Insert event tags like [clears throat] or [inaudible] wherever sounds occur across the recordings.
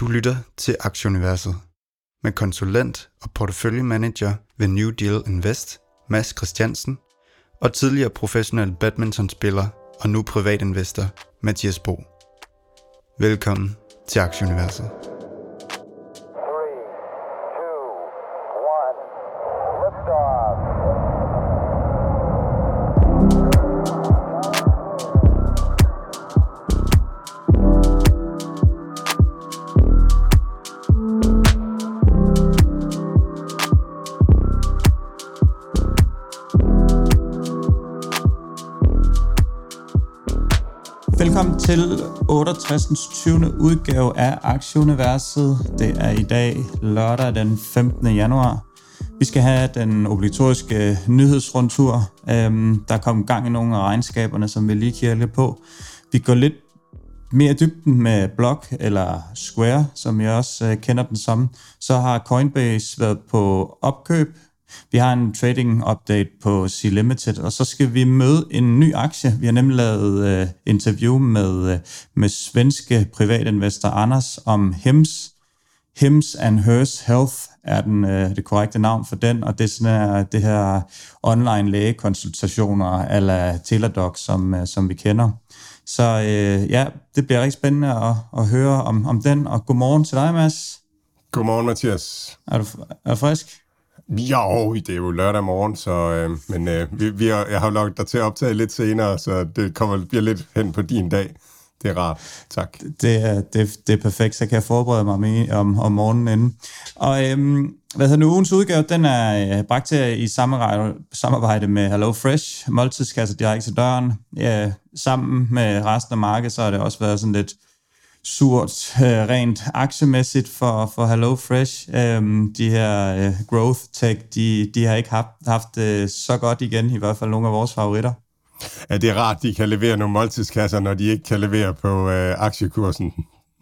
Du lytter til Aktieuniverset med konsulent og porteføljemanager ved New Deal Invest, Mads Christiansen, og tidligere professionel badmintonspiller og nu privatinvestor, Mathias Bo. Velkommen til Aktieuniverset. 68. 20. udgave af Aktieuniverset. Det er i dag lørdag den 15. januar. Vi skal have den obligatoriske nyhedsrundtur. Øhm, der kom gang i nogle af regnskaberne, som vi lige kigger lidt på. Vi går lidt mere dybden med Block eller Square, som jeg også øh, kender den som. Så har Coinbase været på opkøb vi har en trading update på C-Limited, og så skal vi møde en ny aktie. Vi har nemlig lavet uh, interview med, uh, med svenske privatinvestor Anders om HIMS. HIMS and Hers Health er den, uh, det korrekte navn for den, og det er sådan uh, det her online lægekonsultationer eller Teladoc, som, uh, som vi kender. Så uh, ja, det bliver rigtig spændende at, at høre om, om den, og godmorgen til dig, Mads. Godmorgen, Mathias. Er du, er du frisk? Jo, det er jo lørdag morgen, så, øh, men øh, vi, vi har, jeg har lukket dig til at optage lidt senere, så det kommer, bliver lidt hen på din dag. Det er rart. Tak. Det er, det, det er perfekt, så kan jeg forberede mig med om, om morgenen inden. Og øhm, hvad hedder nu, ugens udgave, den er øh, bragt til i samarbejde, samarbejde med Hello Fresh, måltidskasser direkte til døren. Ja, sammen med resten af markedet, så har det også været sådan lidt surt øh, rent aktiemæssigt for, for Hello Fresh. Øhm, de her øh, growth tech, de, de har ikke haft, haft øh, så godt igen, i hvert fald nogle af vores favoritter. Ja, det er rart, de kan levere nogle måltidskasser, når de ikke kan levere på øh, aktiekursen.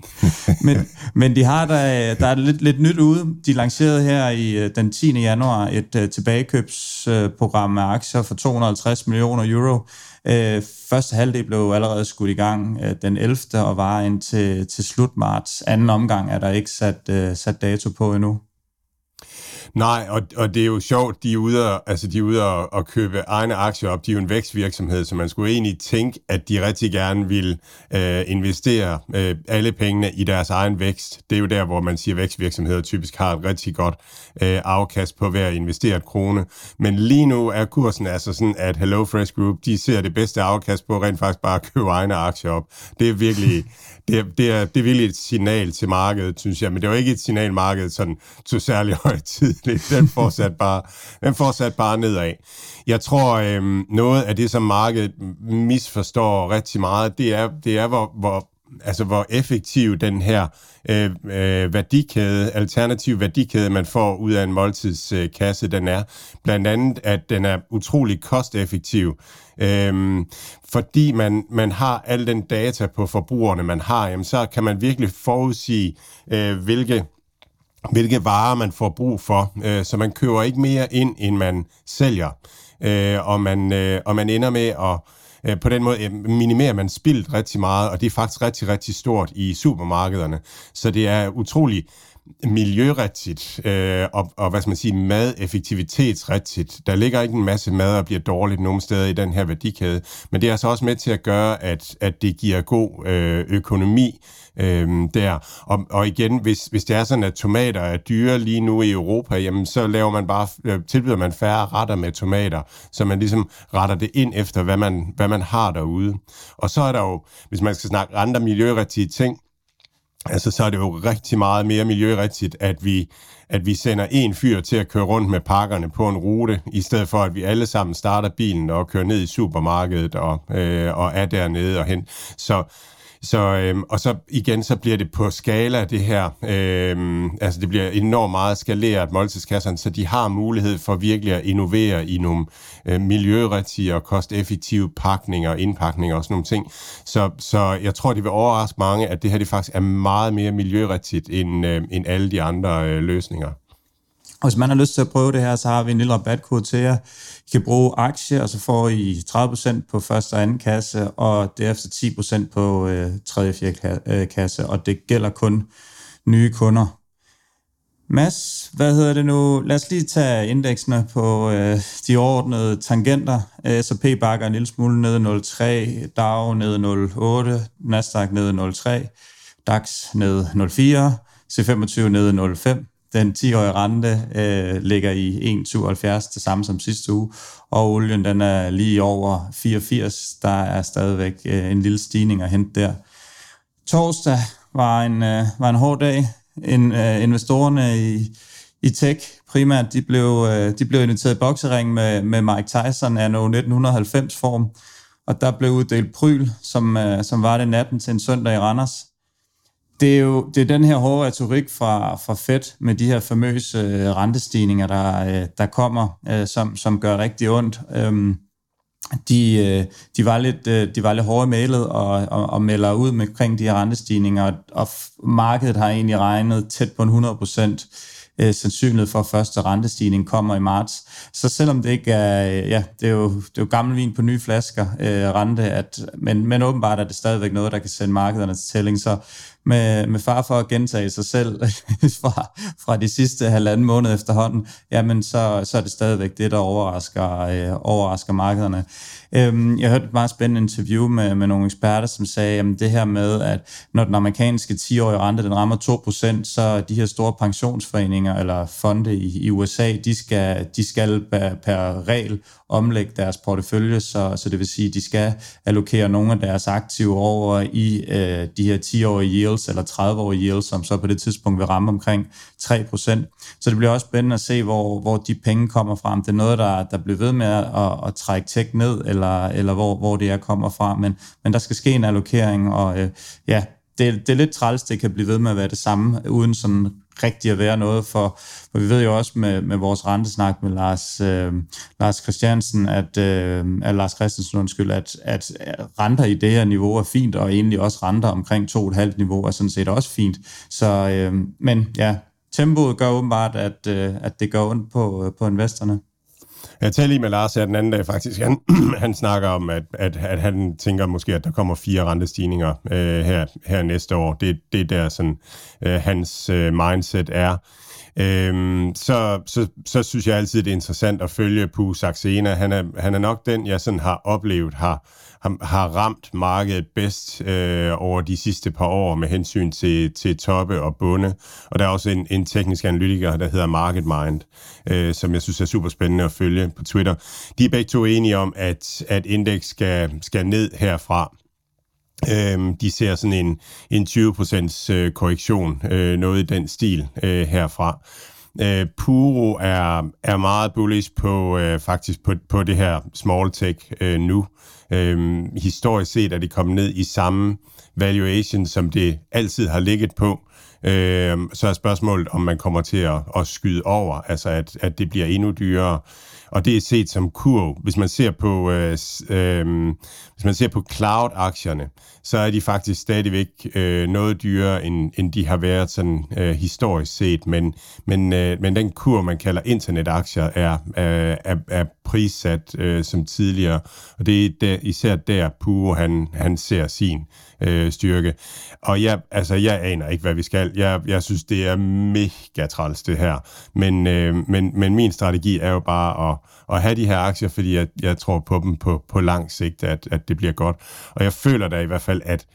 [laughs] men, men de har der, der er lidt, lidt nyt ude. De lancerede her i den 10. januar et uh, tilbagekøbsprogram uh, med aktier for 250 millioner euro. Øh, første halvdel blev allerede skudt i gang øh, den 11. og var indtil til slut marts. Anden omgang er der ikke sat, øh, sat dato på endnu. Nej, og, og det er jo sjovt, de er ude, at, altså de er ude at, at købe egne aktier op. De er jo en vækstvirksomhed, så man skulle egentlig tænke, at de rigtig gerne vil øh, investere øh, alle pengene i deres egen vækst. Det er jo der, hvor man siger, at vækstvirksomheder typisk har et rigtig godt øh, afkast på hver investeret krone. Men lige nu er kursen altså sådan, at Hello Fresh Group, de ser det bedste afkast på rent faktisk bare at købe egne aktier op. Det er virkelig [laughs] det er, det, er, det er virkelig et signal til markedet, synes jeg, men det var ikke et signal, markedet sådan tog særlig [laughs] højt tidligt. Den fortsat bare, den fortsat bare nedad. Jeg tror, øh, noget af det, som markedet misforstår rigtig meget, det er, det er hvor, hvor altså hvor effektiv den her øh, øh, værdikæde, alternativ værdikæde, man får ud af en måltidskasse, øh, den er. Blandt andet, at den er utrolig kosteffektiv. øh, fordi man, man har al den data på forbrugerne, man har, jamen, så kan man virkelig forudsige, øh, hvilke hvilke varer man får brug for, øh, så man køber ikke mere ind, end man sælger. Øh, og, man, øh, og man ender med at øh, på den måde øh, minimerer man spildt rigtig meget, og det er faktisk rigtig, rigtig stort i supermarkederne. Så det er utrolig miljørigtigt øh, og, og hvad skal man sige, madeffektivitetsrigtigt. Der ligger ikke en masse mad og bliver dårligt nogen steder i den her værdikæde, men det er altså også med til at gøre, at, at det giver god øh, økonomi øh, der. Og, og igen, hvis, hvis det er sådan, at tomater er dyre lige nu i Europa, jamen så laver man bare, øh, tilbyder man færre retter med tomater, så man ligesom retter det ind efter, hvad man, hvad man har derude. Og så er der jo, hvis man skal snakke andre miljørigtige ting, altså så er det jo rigtig meget mere miljørigtigt, at vi, at vi sender en fyr til at køre rundt med pakkerne på en rute, i stedet for at vi alle sammen starter bilen og kører ned i supermarkedet og, øh, og er dernede og hen. Så, så, øhm, og så igen, så bliver det på skala det her, øhm, altså det bliver enormt meget skaleret måltidskasserne, så de har mulighed for virkelig at innovere i nogle øh, miljørigtige og kosteffektive pakninger og indpakninger og sådan nogle ting. Så, så jeg tror, det vil overraske mange, at det her det faktisk er meget mere miljørigtigt end, øh, end alle de andre øh, løsninger. Og hvis man har lyst til at prøve det her, så har vi en lille rabatkode til jer. I kan bruge aktie, og så får I 30% på første og anden kasse, og derefter 10% på øh, tredje og fjerde øh, kasse, og det gælder kun nye kunder. Mads, hvad hedder det nu? Lad os lige tage indeksene på øh, de ordnede tangenter. S&P bakker en lille smule ned 0,3, Dow ned 0,8, Nasdaq ned 0,3, DAX ned 0,4, C25 ned 0,5. Den 10-årige rente øh, ligger i 1,72, det samme som sidste uge, og olien den er lige over 84. Der er stadigvæk øh, en lille stigning at hente der. Torsdag var en, øh, var en hård dag En, øh, investorerne i, i tech primært, de blev, øh, de blev inviteret i boksering med, med Mike Tyson af 1990-form, og der blev uddelt pryl, som, øh, som var det natten til en søndag i Randers. Det er jo det er den her hårde retorik fra, fra Fed med de her famøse øh, rentestigninger, der, øh, der kommer, øh, som, som gør rigtig ondt. Um, de, øh, de, var lidt, øh, de var lidt hårde mailet og, og, og melder ud med omkring de her rentestigninger, og markedet har egentlig regnet tæt på en 100 procent øh, sandsynlighed for, at første rentestigning kommer i marts. Så selvom det ikke er, ja, det er jo, det er jo gammel vin på nye flasker, øh, rente, at, men, men åbenbart er det stadigvæk noget, der kan sende markederne til tælling. Så med, med far for at gentage sig selv [laughs] fra, fra de sidste halvanden måned efterhånden, jamen så, så er det stadigvæk det, der overrasker, øh, overrasker markederne. Øhm, jeg hørte et meget spændende interview med, med nogle eksperter, som sagde, at det her med, at når den amerikanske 10-årige rente den rammer 2%, så de her store pensionsforeninger eller fonde i, i USA, de skal, de skal per, per regel omlægge deres portefølje, så, så det vil sige, at de skal allokere nogle af deres aktiver over i øh, de her 10-årige yields eller 30-årige yields, som så på det tidspunkt vil ramme omkring 3%. Så det bliver også spændende at se, hvor, hvor de penge kommer fra. Om det er noget, der, der bliver ved med at, at, at trække tech ned, eller, eller hvor, hvor det er kommer fra. Men, men der skal ske en allokering, og øh, ja, det, det er lidt træls, det kan blive ved med at være det samme, uden sådan rigtig at være noget, for, for vi ved jo også med, med vores rentesnak med Lars, øh, Lars Christiansen, at, øh, at Lars Christensen, undskyld, at, at renter i det her niveau er fint, og egentlig også renter omkring 2,5 niveau er sådan set også fint. Så, øh, men ja, tempoet gør åbenbart, at, øh, at det går ondt på, øh, på investorerne. Jeg talte lige med Lars her den anden dag faktisk. Han, [clears throat] han snakker om, at, at, at han tænker måske, at der kommer fire rentestigninger øh, her, her næste år. Det, det er der sådan, øh, hans øh, mindset er. Øhm, så, så, så synes jeg altid, det er interessant at følge Pu Saxena. Han er, han er nok den, jeg sådan har oplevet, har, har, har ramt markedet bedst øh, over de sidste par år med hensyn til, til toppe og bunde. Og der er også en, en teknisk analytiker, der hedder Market Mind, øh, som jeg synes er super spændende at følge på Twitter. De er begge to enige om, at, at indeks skal, skal ned herfra. Øhm, de ser sådan en, en 20% øh, korrektion, øh, noget i den stil øh, herfra. Øh, Puro er, er meget bullish på øh, faktisk på, på det her small tech øh, nu. Øh, historisk set er det kommet ned i samme valuation, som det altid har ligget på. Øh, så er spørgsmålet, om man kommer til at, at skyde over, altså at, at det bliver endnu dyrere og det er set som kurv. Hvis man ser på, øh, øh, hvis man ser på cloud-aktierne, så er de faktisk stadigvæk øh, noget dyrere, end, end de har været sådan øh, historisk set, men, men, øh, men den kurv, man kalder internetaktier, er, er, er, er prissat øh, som tidligere, og det er der, især der, Puro han, han ser sin øh, styrke. Og jeg, altså, jeg aner ikke, hvad vi skal. Jeg, jeg synes, det er mega træls, det her. Men, øh, men, men min strategi er jo bare at, at have de her aktier, fordi jeg, jeg tror på dem på, på lang sigt, at, at det bliver godt. Og jeg føler da i hvert fald, at,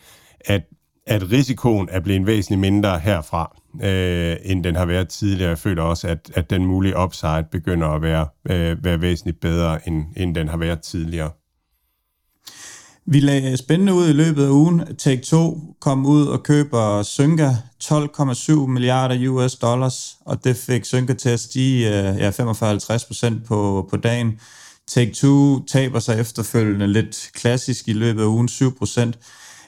at, at risikoen er blevet væsentligt mindre herfra, øh, end den har været tidligere. Jeg føler også, at, at den mulige upside begynder at være, øh, være væsentligt bedre, end, end den har været tidligere. Vi lagde spændende ud i løbet af ugen. Take 2 kom ud og køber Synka 12,7 milliarder US dollars, og det fik Synka til at stige øh, ja, 45-50% på, på dagen. Take 2 taber sig efterfølgende lidt klassisk i løbet af ugen 7%.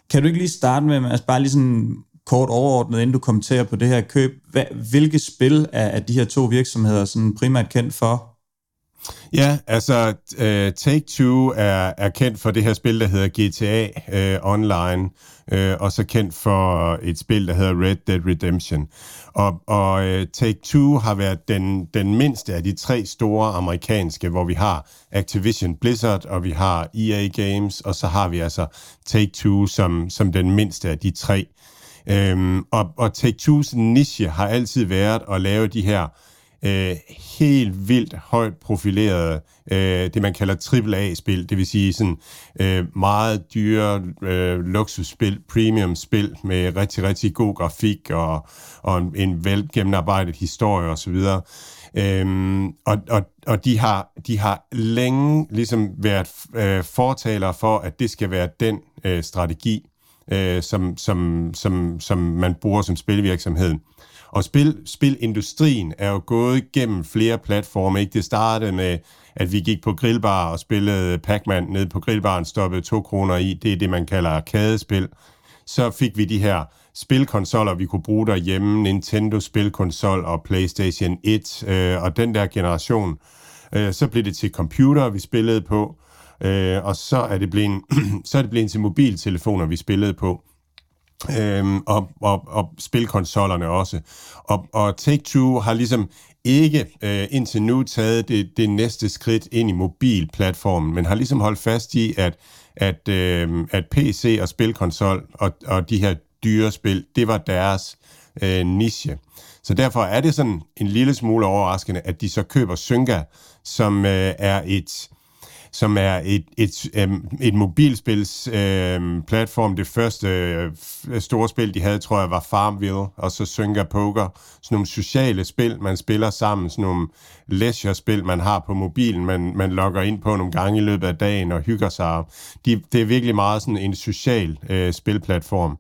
Kan du ikke lige starte med, altså bare lige sådan kort overordnet, inden du kommenterer på det her køb, hvad, hvilke spil er, er de her to virksomheder sådan primært kendt for? Ja, altså øh, uh, Take-Two er, er kendt for det her spil, der hedder GTA uh, øh, Online, uh, og så kendt for et spil, der hedder Red Dead Redemption. Og, og uh, Take-Two har været den, den mindste af de tre store amerikanske, hvor vi har Activision Blizzard, og vi har EA Games, og så har vi altså Take-Two som, som den mindste af de tre. Øhm, og, og Take-Two's niche har altid været at lave de her øh, helt vildt højt profilerede, øh, det man kalder AAA-spil, det vil sige sådan øh, meget dyre øh, luksusspil, premium-spil med rigtig, rigtig god grafik og, og en, en gennemarbejdet historie osv. Øhm, og, og, og de har, de har længe ligesom været øh, fortaler for, at det skal være den øh, strategi, øh, som, som, som, som man bruger som spilvirksomhed. Og spil, spilindustrien er jo gået gennem flere platforme. Ikke? Det startede med, at vi gik på grillbar og spillede Pac-Man ned på grillbaren, stoppede to kroner i. Det er det, man kalder arkadespil. Så fik vi de her spilkonsoller, vi kunne bruge derhjemme, Nintendo spilkonsol og PlayStation 1, øh, og den der generation. Øh, så blev det til computer, vi spillede på, øh, og så er det blevet, [clears throat] så er det blevet til mobiltelefoner, vi spillede på. Øhm, og, og, og spilkonsollerne også. Og, og Take-Two har ligesom ikke øh, indtil nu taget det, det næste skridt ind i mobilplatformen, men har ligesom holdt fast i, at, at, øh, at PC og spilkonsol og, og de her dyre spil, det var deres øh, niche. Så derfor er det sådan en lille smule overraskende, at de så køber Synga, som øh, er et som er et, et, et, et mobilspils øh, platform. Det første øh, store spil, de havde, tror jeg, var Farmville, og så Synga Poker. Sådan nogle sociale spil, man spiller sammen, sådan nogle leisure-spil, man har på mobilen, man, man logger ind på nogle gange i løbet af dagen og hygger sig. De, det er virkelig meget sådan en social øh, spilplatform.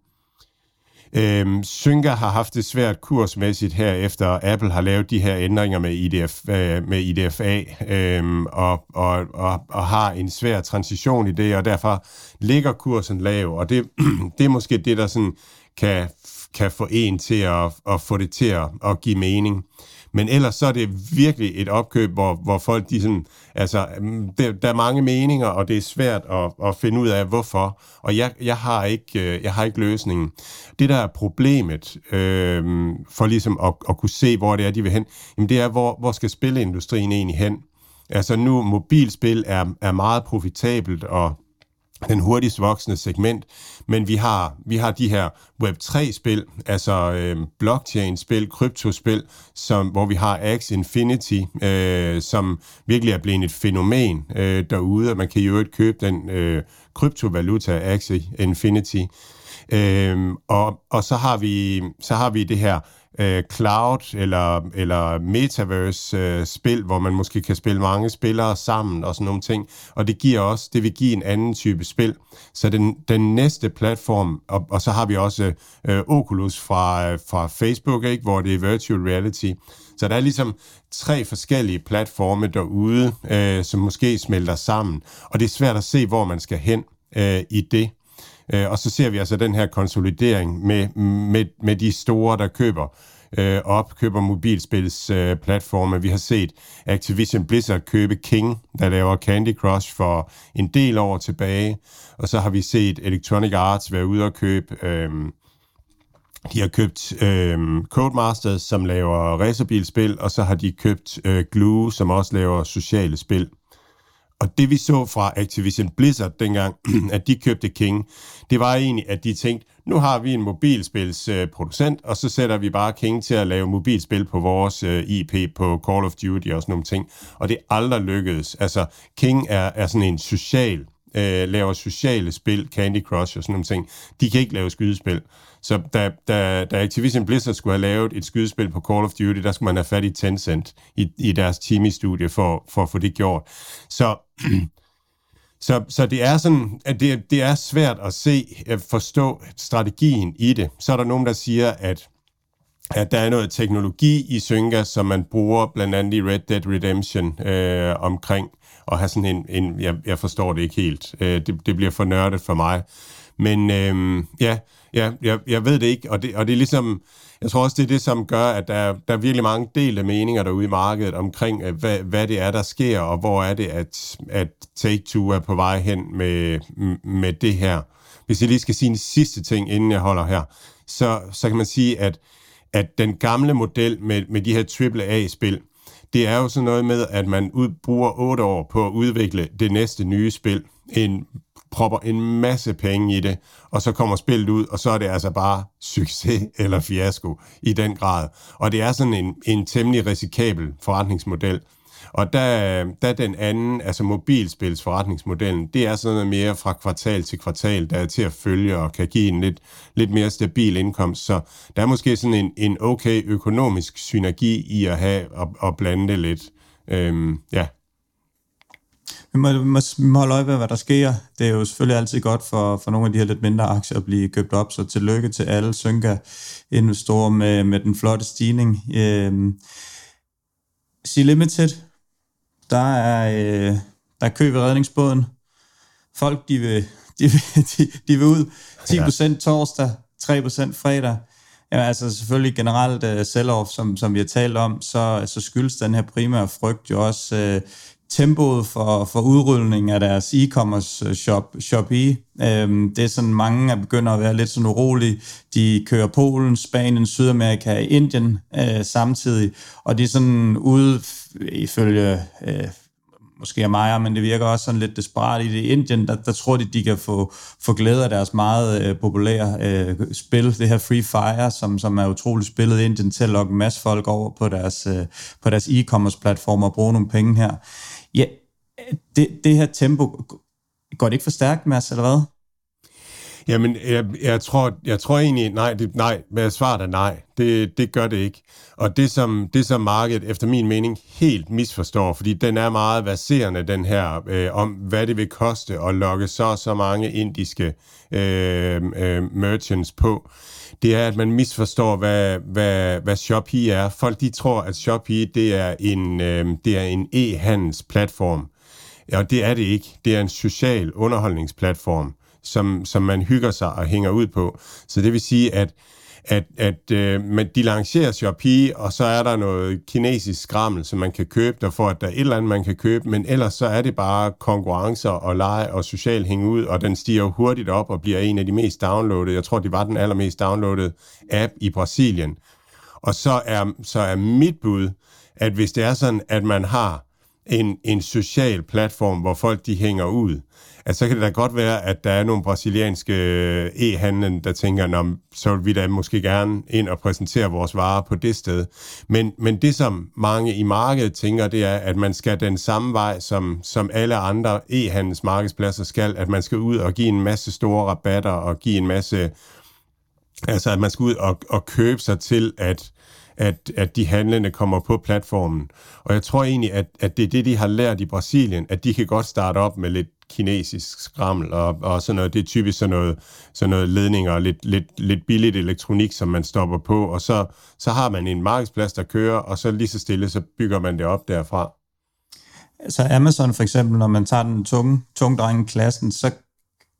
Øhm, Synga har haft det svært kursmæssigt her, efter Apple har lavet de her ændringer med, IDF, øh, med IDFA, øhm, og, og, og, og har en svær transition i det, og derfor ligger kursen lav, og det, [clears throat] det er måske det, der sådan kan, kan få en til at, at få det til at, at give mening. Men ellers så er det virkelig et opkøb, hvor, hvor folk de sådan, altså, mm, der, der er mange meninger, og det er svært at, at finde ud af, hvorfor. Og jeg, jeg, har ikke, øh, jeg har ikke løsningen. Det, der er problemet, øh, for ligesom at, at kunne se, hvor det er, de vil hen, jamen det er, hvor, hvor skal spilleindustrien egentlig hen? Altså nu, mobilspil er, er meget profitabelt, og den hurtigst voksende segment, men vi har, vi har de her Web3-spil, altså øh, blockchain-spil, kryptospil, som, hvor vi har Axe Infinity, øh, som virkelig er blevet et fænomen øh, derude, og man kan jo øvrigt købe den øh, kryptovaluta Axe Infinity. Øh, og, og så har vi så har vi det her øh, cloud eller, eller metaverse-spil, øh, hvor man måske kan spille mange spillere sammen og sådan nogle ting. Og det giver også, det vil give en anden type spil. Så den, den næste platform, og, og så har vi også øh, Oculus fra, øh, fra Facebook, ikke, hvor det er virtual reality. Så der er ligesom tre forskellige platforme derude, øh, som måske smelter sammen. Og det er svært at se, hvor man skal hen øh, i det. Øh, og så ser vi altså den her konsolidering med, med, med de store, der køber øh, op, køber mobilspilsplatforme. Øh, vi har set Activision Blizzard købe King, der laver Candy Crush for en del år tilbage. Og så har vi set Electronic Arts være ude og købe... Øh, de har købt øh, Codemasters, som laver racerbilspil, og så har de købt øh, Glue, som også laver sociale spil. Og det vi så fra Activision Blizzard dengang, [clears throat] at de købte King, det var egentlig, at de tænkte, nu har vi en mobilspilsproducent, og så sætter vi bare King til at lave mobilspil på vores øh, IP på Call of Duty og sådan nogle ting. Og det aldrig lykkedes. Altså, King er, er sådan en social, øh, laver sociale spil, Candy Crush og sådan nogle ting. De kan ikke lave skydespil. Så da, da, da Activision Blizzard skulle have lavet et skydespil på Call of Duty, der skulle man have fat i Tencent i, i deres team i studie for, for at få det gjort. Så, [clears throat] så, så det er sådan, at det, det er svært at se, at forstå strategien i det. Så er der nogen, der siger, at at der er noget teknologi i Synga, som man bruger blandt andet i Red Dead Redemption øh, omkring at have sådan en, en jeg, jeg forstår det ikke helt, øh, det, det bliver for nørdet for mig, men øh, ja, ja jeg, jeg ved det ikke, og det, og det er ligesom, jeg tror også, det er det, som gør, at der, der er virkelig mange delte meninger derude i markedet omkring, øh, hvad, hvad det er, der sker, og hvor er det, at, at Take-Two er på vej hen med, med det her. Hvis jeg lige skal sige en sidste ting, inden jeg holder her, så, så kan man sige, at, at den gamle model med, med de her AAA-spil, det er jo sådan noget med, at man ud, bruger otte år på at udvikle det næste nye spil. En propper en masse penge i det, og så kommer spillet ud, og så er det altså bare succes [laughs] eller fiasko i den grad. Og det er sådan en, en temmelig risikabel forretningsmodel. Og der, der den anden, altså mobilspilsforretningsmodellen, det er sådan noget mere fra kvartal til kvartal, der er til at følge og kan give en lidt, lidt mere stabil indkomst. Så der er måske sådan en, en okay økonomisk synergi i at have og, og blande det lidt. Øhm, ja. Vi må, må, må holde øje med, hvad der sker. Det er jo selvfølgelig altid godt for, for nogle af de her lidt mindre aktier at blive købt op, så tillykke til alle Synka-investorer med, med den flotte stigning. Øhm, C-Limited der er, øh, der er kø ved redningsbåden. Folk, de vil, [laughs] de vil, de, de vil ud 10% ja. torsdag, 3% fredag. Ja, altså selvfølgelig generelt uh, sell-off, som, som vi har talt om, så, så skyldes den her primære frygt jo også uh, tempoet for, for udrulning af deres e-commerce øh, shop, Shopee. Øhm, det er sådan, mange er begynder at være lidt sådan urolige. De kører Polen, Spanien, Sydamerika og Indien øh, samtidig, og de er sådan ude, ifølge øh, måske er mig, men det virker også sådan lidt desperat i det. I Indien, der, der tror de, de kan få, få glæde af deres meget øh, populære øh, spil, det her Free Fire, som, som er utroligt spillet i Indien til at lokke en masse folk over på deres, øh, på deres e-commerce platform og bruge nogle penge her. Ja, det, det her tempo, går det ikke for stærkt, Mads, eller hvad? Jamen, jeg, jeg, tror, jeg tror egentlig, nej, det, nej, men svaret er nej. Det, det gør det ikke. Og det som, det, som markedet, efter min mening, helt misforstår, fordi den er meget baserende, den her, øh, om hvad det vil koste at lokke så så mange indiske øh, øh, merchants på, det er, at man misforstår, hvad, hvad, hvad Shopee er. Folk, de tror, at Shopee, det er en, øh, det er en e-handelsplatform. Og det er det ikke. Det er en social underholdningsplatform som, som man hygger sig og hænger ud på. Så det vil sige, at at, at øh, man, de lancerer Shopee, og så er der noget kinesisk skrammel, som man kan købe der, for at der er et eller andet, man kan købe, men ellers så er det bare konkurrencer og lege og social hænge ud, og den stiger hurtigt op og bliver en af de mest downloadede. Jeg tror, det var den allermest downloadede app i Brasilien. Og så er, så er mit bud, at hvis det er sådan, at man har en, en social platform, hvor folk de hænger ud, at så kan det da godt være, at der er nogle brasilianske øh, e-handlen, der tænker, så vil vi da måske gerne ind og præsentere vores varer på det sted. Men, men det, som mange i markedet tænker, det er, at man skal den samme vej, som, som alle andre e-handels markedspladser skal, at man skal ud og give en masse store rabatter og give en masse... Altså, at man skal ud og, og købe sig til, at at, at de handlende kommer på platformen. Og jeg tror egentlig, at, at det er det, de har lært i Brasilien, at de kan godt starte op med lidt kinesisk skrammel og, og sådan noget. Det er typisk sådan noget, sådan noget ledninger og lidt, lidt, lidt billigt elektronik, som man stopper på, og så, så har man en markedsplads, der kører, og så lige så stille, så bygger man det op derfra. Så Amazon for eksempel, når man tager den tunge, tungdrenge klassen, så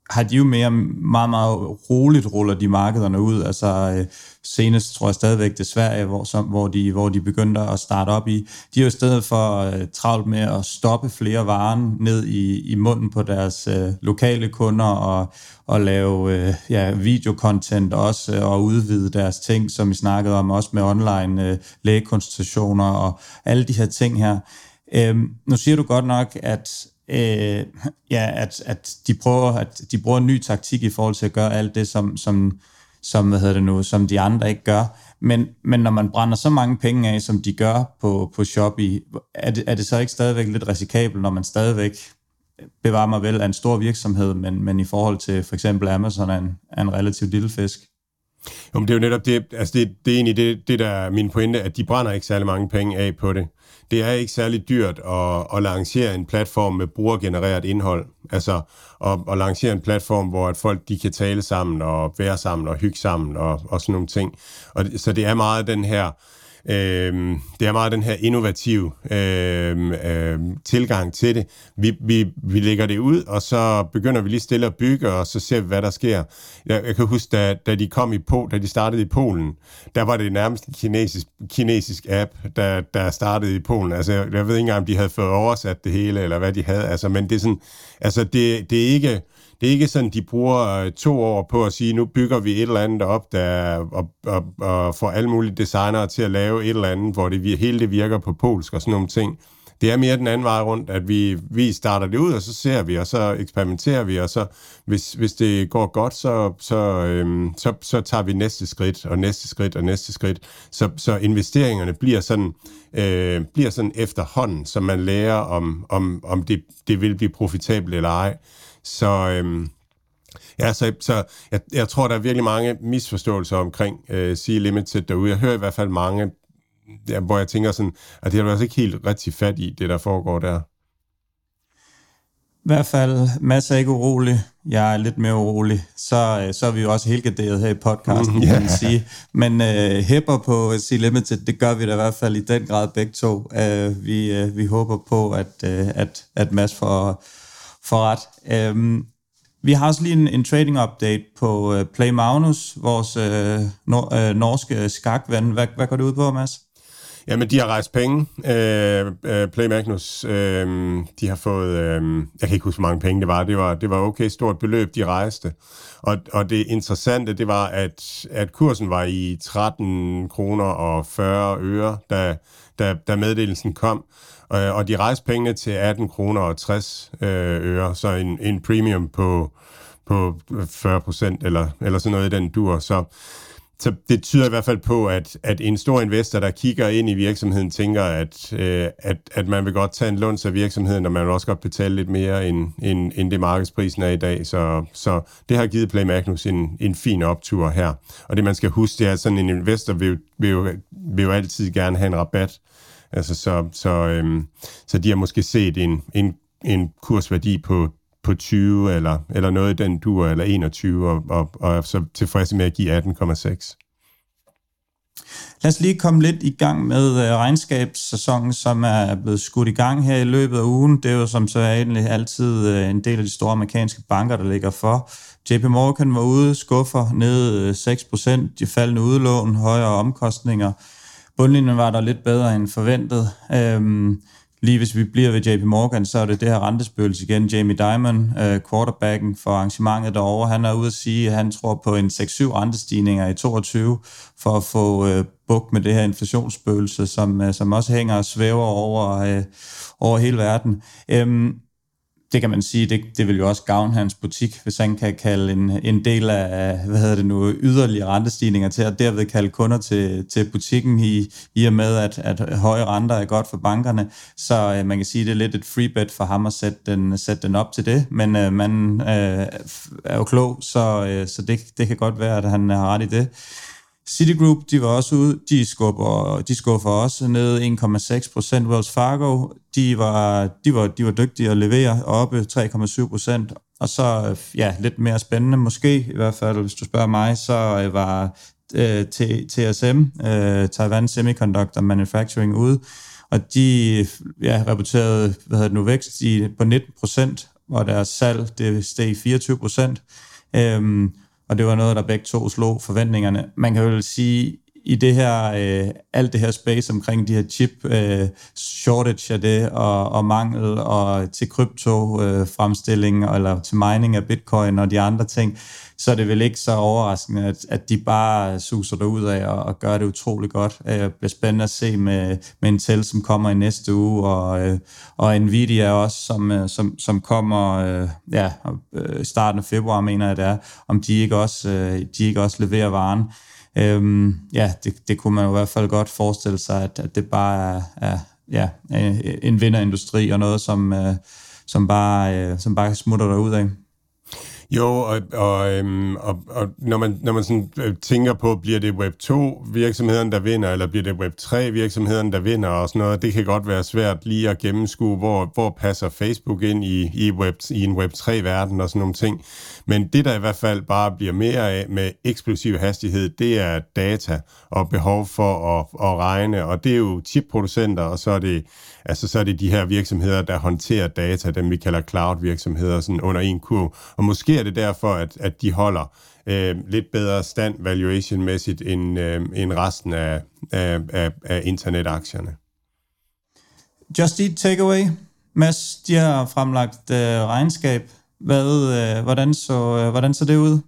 har de jo mere meget, meget roligt ruller de markederne ud. Altså øh, senest tror jeg stadigvæk det Sverige, hvor, som, hvor, de, hvor de begyndte at starte op i. De er jo i stedet for øh, travlt med at stoppe flere varer ned i, i munden på deres øh, lokale kunder og, og lave øh, ja, videocontent også øh, og udvide deres ting, som vi snakkede om, også med online øh, lægekonsultationer og alle de her ting her. Øhm, nu siger du godt nok, at øh, ja, at, at, de prøver, at de bruger en ny taktik i forhold til at gøre alt det, som, som, som, hvad hedder det nu, som de andre ikke gør. Men, men når man brænder så mange penge af, som de gør på, på Shopee, er det, er det så ikke stadigvæk lidt risikabelt, når man stadigvæk bevarer mig vel af en stor virksomhed, men, men i forhold til for eksempel Amazon er en, er en relativt lille fisk? Jo, men det er jo netop det, altså det, det er egentlig det, det, der er min pointe, at de brænder ikke særlig mange penge af på det det er ikke særlig dyrt at, at lancere en platform med brugergenereret indhold. Altså at, at lancere en platform, hvor at folk de kan tale sammen og være sammen og hygge sammen og, og sådan nogle ting. Og, så det er meget den her Øh, det er meget den her innovative øh, øh, tilgang til det. Vi, vi, vi lægger det ud, og så begynder vi lige stille at bygge, og så ser vi, hvad der sker. Jeg, jeg kan huske, da, da de kom i po, da de startede i Polen, der var det nærmest en kinesisk, kinesisk app, der, der startede i Polen. Altså, jeg, jeg ved ikke engang, om de havde fået oversat det hele, eller hvad de havde. Altså, men det er sådan, altså, det, det er ikke det er ikke sådan, de bruger øh, to år på at sige, nu bygger vi et eller andet op, der, og, og, og får alle mulige designere til at lave et eller andet, hvor det, hele det virker på polsk og sådan nogle ting. det er mere den anden vej rundt, at vi, vi starter det ud, og så ser vi, og så eksperimenterer vi, og så hvis, hvis det går godt, så, så, øhm, så, så tager vi næste skridt, og næste skridt, og næste skridt. Så, så investeringerne bliver sådan, øh, bliver sådan efterhånden, så man lærer, om, om, om det, det vil blive profitabelt eller ej. Så, øhm, Ja, så, så jeg, jeg tror, der er virkelig mange misforståelser omkring øh, Sea Limited derude. Jeg hører i hvert fald mange, ja, hvor jeg tænker sådan, at det er altså ikke helt rigtig fat i, det der foregår der. I hvert fald masser ikke urolig. Jeg er lidt mere urolig. Så, øh, så er vi jo også helt garderet her i podcasten, mm, yeah. kan man sige. Men uh, hæpper på Sea Limited, det gør vi da i hvert fald i den grad begge to. Uh, vi, uh, vi håber på, at, uh, at, at Mads får, for ret. Øhm, vi har også lige en, en trading update på øh, Play Magnus, vores øh, nor, øh, norske skakven. Hvad, hvad går det ud på, Mads? Jamen, de har rejst penge. Øh, øh, Play Magnus, øh, de har fået, øh, jeg kan ikke huske, hvor mange penge det var. Det var, det var okay stort beløb, de rejste. Og, og det interessante, det var, at, at kursen var i 13 kroner og 40 øre, da, da, da meddelelsen kom. Og, og de rejste pengene til 18 kroner og 60 øh, øre, så en, en premium på, på 40 procent, eller, eller sådan noget i den dur. Så så det tyder i hvert fald på, at, at en stor investor, der kigger ind i virksomheden, tænker, at, øh, at, at man vil godt tage en lån af virksomheden, og man vil også godt betale lidt mere, end, end, end det markedsprisen er i dag. Så, så det har givet Play Magnus en, en fin optur her. Og det man skal huske, det er, at sådan en investor vil, vil, jo, vil jo altid gerne have en rabat. Altså, så, så, øhm, så de har måske set en, en, en kursværdi på på 20 eller, eller noget i den dur, eller 21, og, og, og er så tilfredse med at give 18,6. Lad os lige komme lidt i gang med øh, regnskabssæsonen, som er blevet skudt i gang her i løbet af ugen. Det er jo som så egentlig altid øh, en del af de store amerikanske banker, der ligger for. JP Morgan var ude, skuffer ned øh, 6%, de faldende udlån, højere omkostninger. Bundlinjen var der lidt bedre end forventet. Øhm, Lige hvis vi bliver ved JP Morgan, så er det det her rentespøgelse igen. Jamie Dimon, øh, quarterbacken for arrangementet derovre, han er ude at sige, at han tror på en 6-7 rentestigninger i 22 for at få øh, bukt med det her inflationsspøgelse, som, øh, som også hænger og svæver over, øh, over hele verden. Øhm, det kan man sige, det, det vil jo også gavne hans butik, hvis han kan kalde en, en del af, hvad hedder det nu, yderligere rentestigninger til, og derved kalde kunder til, til butikken i, i og med, at, at høje renter er godt for bankerne. Så øh, man kan sige, det er lidt et free bet for ham at sætte den, sætte den op til det, men øh, man øh, er jo klog, så, øh, så det, det kan godt være, at han har ret i det. Citigroup, de var også ude, de skubber, de skuffer også ned 1,6 procent. Wells Fargo, de var, de, var, de var dygtige at levere oppe 3,7 procent. Og så, ja, lidt mere spændende måske, i hvert fald, hvis du spørger mig, så øh, var øh, TSM, øh, Taiwan Semiconductor Manufacturing, ude, og de ja, rapporterede hvad hedder det nu, vækst i, på 19 procent, og deres salg det steg 24 procent. Øhm, og det var noget, der begge to slog forventningerne. Man kan jo sige, i det her, øh, alt det her space omkring de her chip øh, shortage af det, og, og mangel, og til krypto øh, fremstilling, eller til mining af bitcoin og de andre ting, så er det vel ikke så overraskende, at, at de bare suser ud af og, og gør det utrolig godt. Øh, det bliver spændende at se med, med Intel, som kommer i næste uge, og, øh, og Nvidia også, som, øh, som, som kommer ja, i starten af februar, mener jeg det er, om de ikke også, de ikke også leverer varen. Øhm, ja, det, det kunne man jo i hvert fald godt forestille sig, at, at det bare er, er ja, en vinderindustri og noget, som, som, bare, som bare smutter derud af. Jo, og, og, øhm, og, og når man, når man sådan, øh, tænker på, bliver det Web2-virksomheden, der vinder, eller bliver det Web3-virksomheden, der vinder og sådan noget, det kan godt være svært lige at gennemskue, hvor, hvor passer Facebook ind i, i, web, i en Web3-verden og sådan nogle ting. Men det, der i hvert fald bare bliver mere af med eksplosiv hastighed, det er data og behov for at, at regne, og det er jo chipproducenter, og så er det altså så er det de her virksomheder, der håndterer data, dem vi kalder cloud-virksomheder, sådan under en kurv. Og måske er det derfor, at, at de holder øh, lidt bedre stand valuation-mæssigt end, øh, end resten af, af, af, af internetaktierne. Just Eat Takeaway. Mads, de har fremlagt øh, regnskab. Hvad, øh, hvordan, så, øh, hvordan så det ud?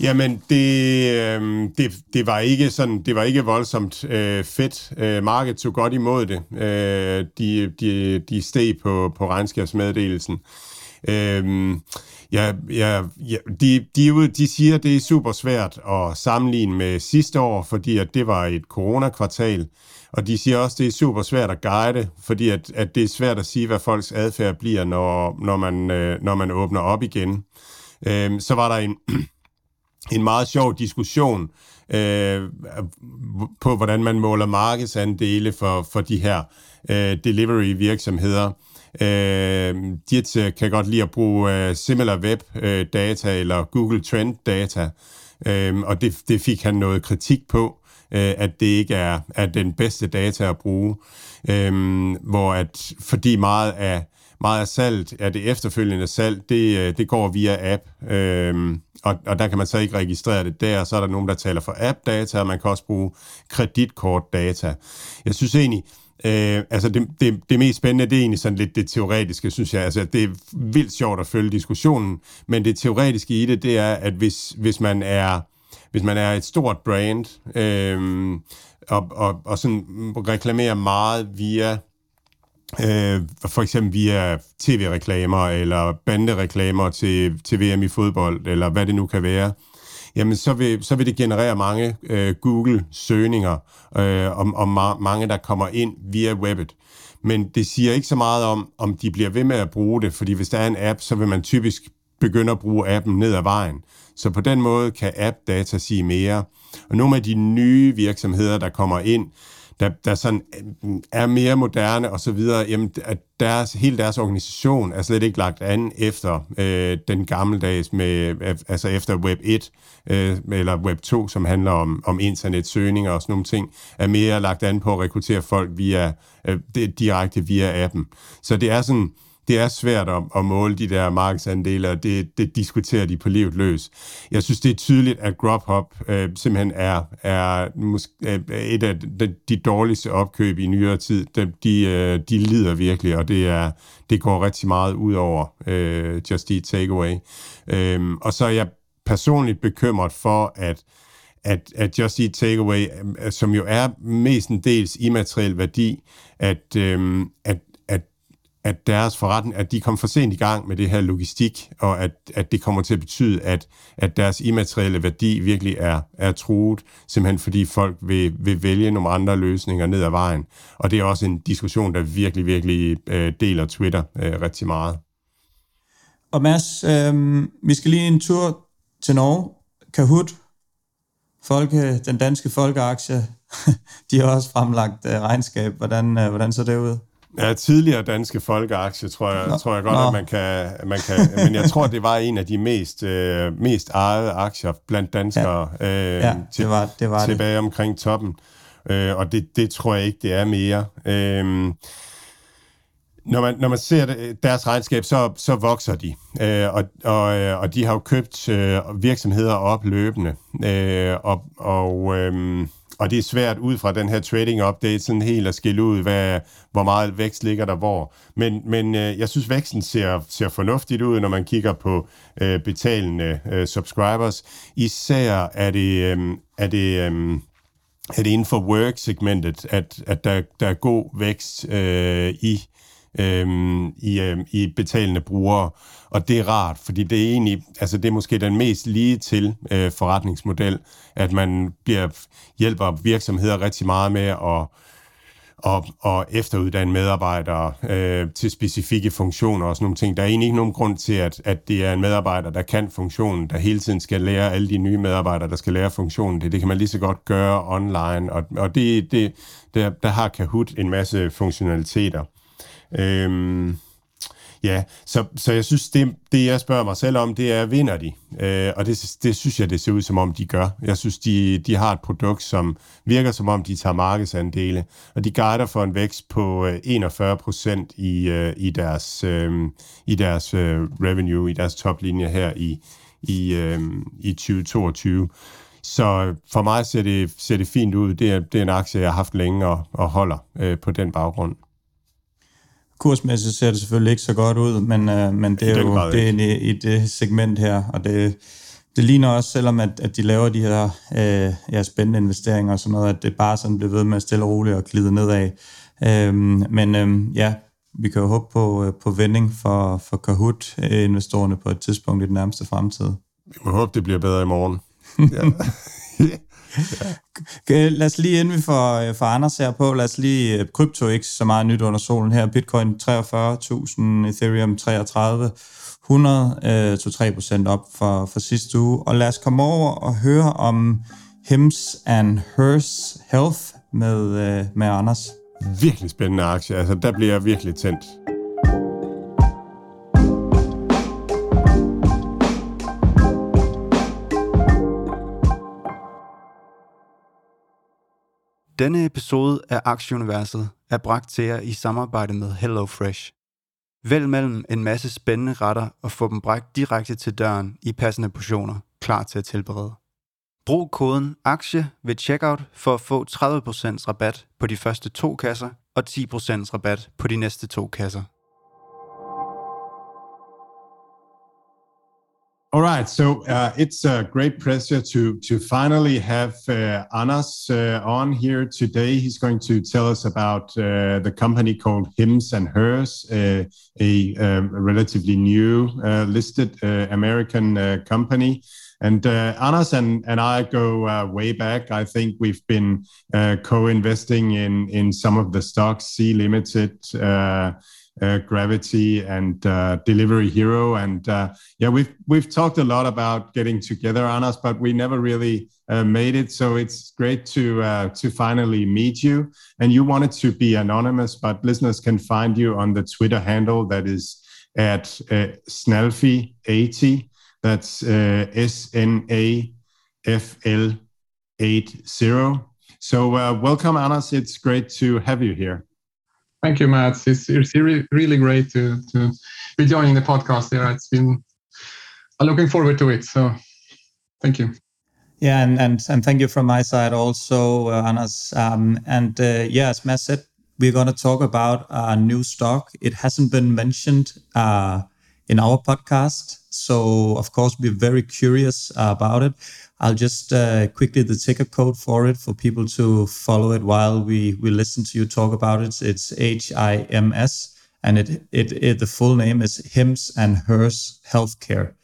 Jamen, det, øh, det, det, var ikke sådan, det var ikke voldsomt øh, fedt. Øh, markedet tog godt imod det. Øh, de, de, de steg på, på regnskabsmeddelelsen. Øh, ja, ja, ja, de, de, de siger, at det er super svært at sammenligne med sidste år, fordi at det var et coronakvartal. Og de siger også, at det er super svært at guide, fordi at, at det er svært at sige, hvad folks adfærd bliver, når, når, man, øh, når man åbner op igen. Øh, så var der en, [clears throat] en meget sjov diskussion øh, på, hvordan man måler markedsandele for, for de her øh, delivery-virksomheder. Øh, de kan godt lide at bruge øh, similar web øh, data eller Google Trend data, øh, og det, det fik han noget kritik på, øh, at det ikke er, er den bedste data at bruge, øh, hvor at fordi meget af meget af salget, ja, det efterfølgende salg, det, øh, det går via app, øhm, og, og der kan man så ikke registrere det der, så er der nogen, der taler for app-data, og man kan også bruge kreditkort-data. Jeg synes egentlig, Øh, altså det, det, det mest spændende, det er egentlig sådan lidt det teoretiske, synes jeg. Altså det er vildt sjovt at følge diskussionen, men det teoretiske i det, det er, at hvis, hvis man er hvis man er et stort brand, øh, og, og, og sådan reklamerer meget via øh, for eksempel via tv-reklamer eller bandereklamer til, til VM i fodbold, eller hvad det nu kan være, jamen så vil, så vil det generere mange øh, Google-søgninger øh, om, om ma- mange, der kommer ind via webbet. Men det siger ikke så meget om, om de bliver ved med at bruge det, fordi hvis der er en app, så vil man typisk begynde at bruge appen ned ad vejen. Så på den måde kan app-data sige mere. Og nogle af de nye virksomheder, der kommer ind, der, der sådan øh, er mere moderne og så videre, jamen at deres, hele deres organisation er slet ikke lagt an efter øh, den gammeldags med, øh, altså efter Web 1 øh, eller Web 2, som handler om, om internetsøgninger og sådan nogle ting, er mere lagt an på at rekruttere folk via, øh, direkte via appen. Så det er sådan, det er svært at, at måle de der markedsandele, og det, det diskuterer de på livet løs. Jeg synes, det er tydeligt, at Grubhub øh, simpelthen er, er måske, øh, et af de, de dårligste opkøb i nyere tid. De, de, øh, de lider virkelig, og det, er, det går rigtig meget ud over øh, Just Eat Takeaway. Øh, og så er jeg personligt bekymret for, at at, at Just Eat Takeaway, øh, som jo er mestendels immateriel værdi, at, øhm, at, at deres forretning, at de kom for sent i gang med det her logistik, og at, at det kommer til at betyde, at, at deres immaterielle værdi virkelig er, er truet, simpelthen fordi folk vil, vil vælge nogle andre løsninger ned ad vejen. Og det er også en diskussion, der virkelig, virkelig øh, deler Twitter øh, rigtig meget. Og Mads, øh, vi skal lige en tur til Norge. Kahoot, Folke, den danske folkeaktie, [laughs] de har også fremlagt øh, regnskab. Hvordan, øh, hvordan så det ud? Ja, tidligere danske folkeaktie, tror jeg, Nå. tror jeg godt, Nå. at man kan, man kan... Men jeg tror, det var en af de mest, øh, mest ejede aktier blandt danskere ja. Øh, ja, til, det var, det var tilbage det. omkring toppen. Øh, og det, det tror jeg ikke, det er mere. Øh, når man, når man ser deres regnskab, så, så vokser de. Øh, og, og, øh, og de har jo købt øh, virksomheder op løbende. Øh, og og øh, og det er svært ud fra den her trading update sådan helt at skille ud, hvad, hvor meget vækst ligger der hvor. Men, men øh, jeg synes, væksten ser, ser fornuftigt ud, når man kigger på øh, betalende øh, subscribers. Især er det, øh, er det øh, er det inden for work-segmentet, at, at der, der er god vækst øh, i øhm, i, øh, i betalende brugere. Og det er rart, fordi det er egentlig, altså det er måske den mest lige til øh, forretningsmodel, at man bliver, hjælper virksomheder rigtig meget med at og, og efteruddanne medarbejdere øh, til specifikke funktioner og sådan nogle ting. Der er egentlig ikke nogen grund til, at, at det er en medarbejder, der kan funktionen, der hele tiden skal lære alle de nye medarbejdere, der skal lære funktionen. Det, det kan man lige så godt gøre online, og, og det, det, der, der har Kahoot en masse funktionaliteter. Øhm, ja, så, så jeg synes, det, det jeg spørger mig selv om, det er, vinder de? Øh, og det, det synes jeg, det ser ud som om, de gør. Jeg synes, de, de har et produkt, som virker som om, de tager markedsandele, og de guider for en vækst på øh, 41 procent i, øh, i deres, øh, i deres øh, revenue, i deres toplinje her i, i, øh, i 2022. Så for mig ser det, ser det fint ud. Det er, det er en aktie, jeg har haft længe og, og holder øh, på den baggrund. Kursmæssigt ser det selvfølgelig ikke så godt ud, men, øh, men det er jo det er i, i det segment her, og det det ligner også, selvom at, at de laver de her øh, ja, spændende investeringer og sådan noget, at det bare sådan bliver ved med at stille og roligt og glide nedad. Øhm, men øhm, ja, vi kan jo håbe på, øh, på vending for, for Kahoot-investorerne på et tidspunkt i den nærmeste fremtid. Vi må håbe, det bliver bedre i morgen. [laughs] ja. Lad os lige, inden vi får, øh, får Anders her på, lad os lige, øh, krypto ikke så meget nyt under solen her, Bitcoin 43.000, Ethereum 33, 100 øh, 3% op for, for sidste uge. Og lad os komme over og høre om Hims and Hers Health med, øh, med Anders. Virkelig spændende aktie. Altså, der bliver jeg virkelig tændt. Denne episode af Aktieuniverset er bragt til jer i samarbejde med HelloFresh. Vælg mellem en masse spændende retter og få dem bragt direkte til døren i passende portioner, klar til at tilberede. Brug koden AKTIE ved checkout for at få 30% rabat på de første to kasser og 10% rabat på de næste to kasser. All right, so uh, it's a great pleasure to to finally have uh, Anas uh, on here today. He's going to tell us about uh, the company called Hims and Hers, uh, a um, relatively new uh, listed American company. And Anas and, and I go way back. I think we've been co-investing in in some of the stocks, C Limited uh, Gravity and uh, Delivery Hero. And uh, yeah, we've we've talked a lot about getting together on us, but we never really uh, made it. So it's great to uh, to finally meet you. And you wanted to be anonymous, but listeners can find you on the Twitter handle that is at uh, Snalfy80. That's S N A F L 80. So welcome, Anas. It's great to have you here. Thank you, Matt. It's, it's really great to, to be joining the podcast here. It's been I'm looking forward to it. So thank you. Yeah, and and, and thank you from my side also, uh, Anas. Um, and uh, yeah, as Matt said, we're going to talk about a new stock. It hasn't been mentioned uh, in our podcast, so of course we're very curious about it. I'll just uh, quickly the ticker code for it for people to follow it while we we listen to you talk about it. It's H I M S, and it, it it the full name is Hims and Hers Healthcare.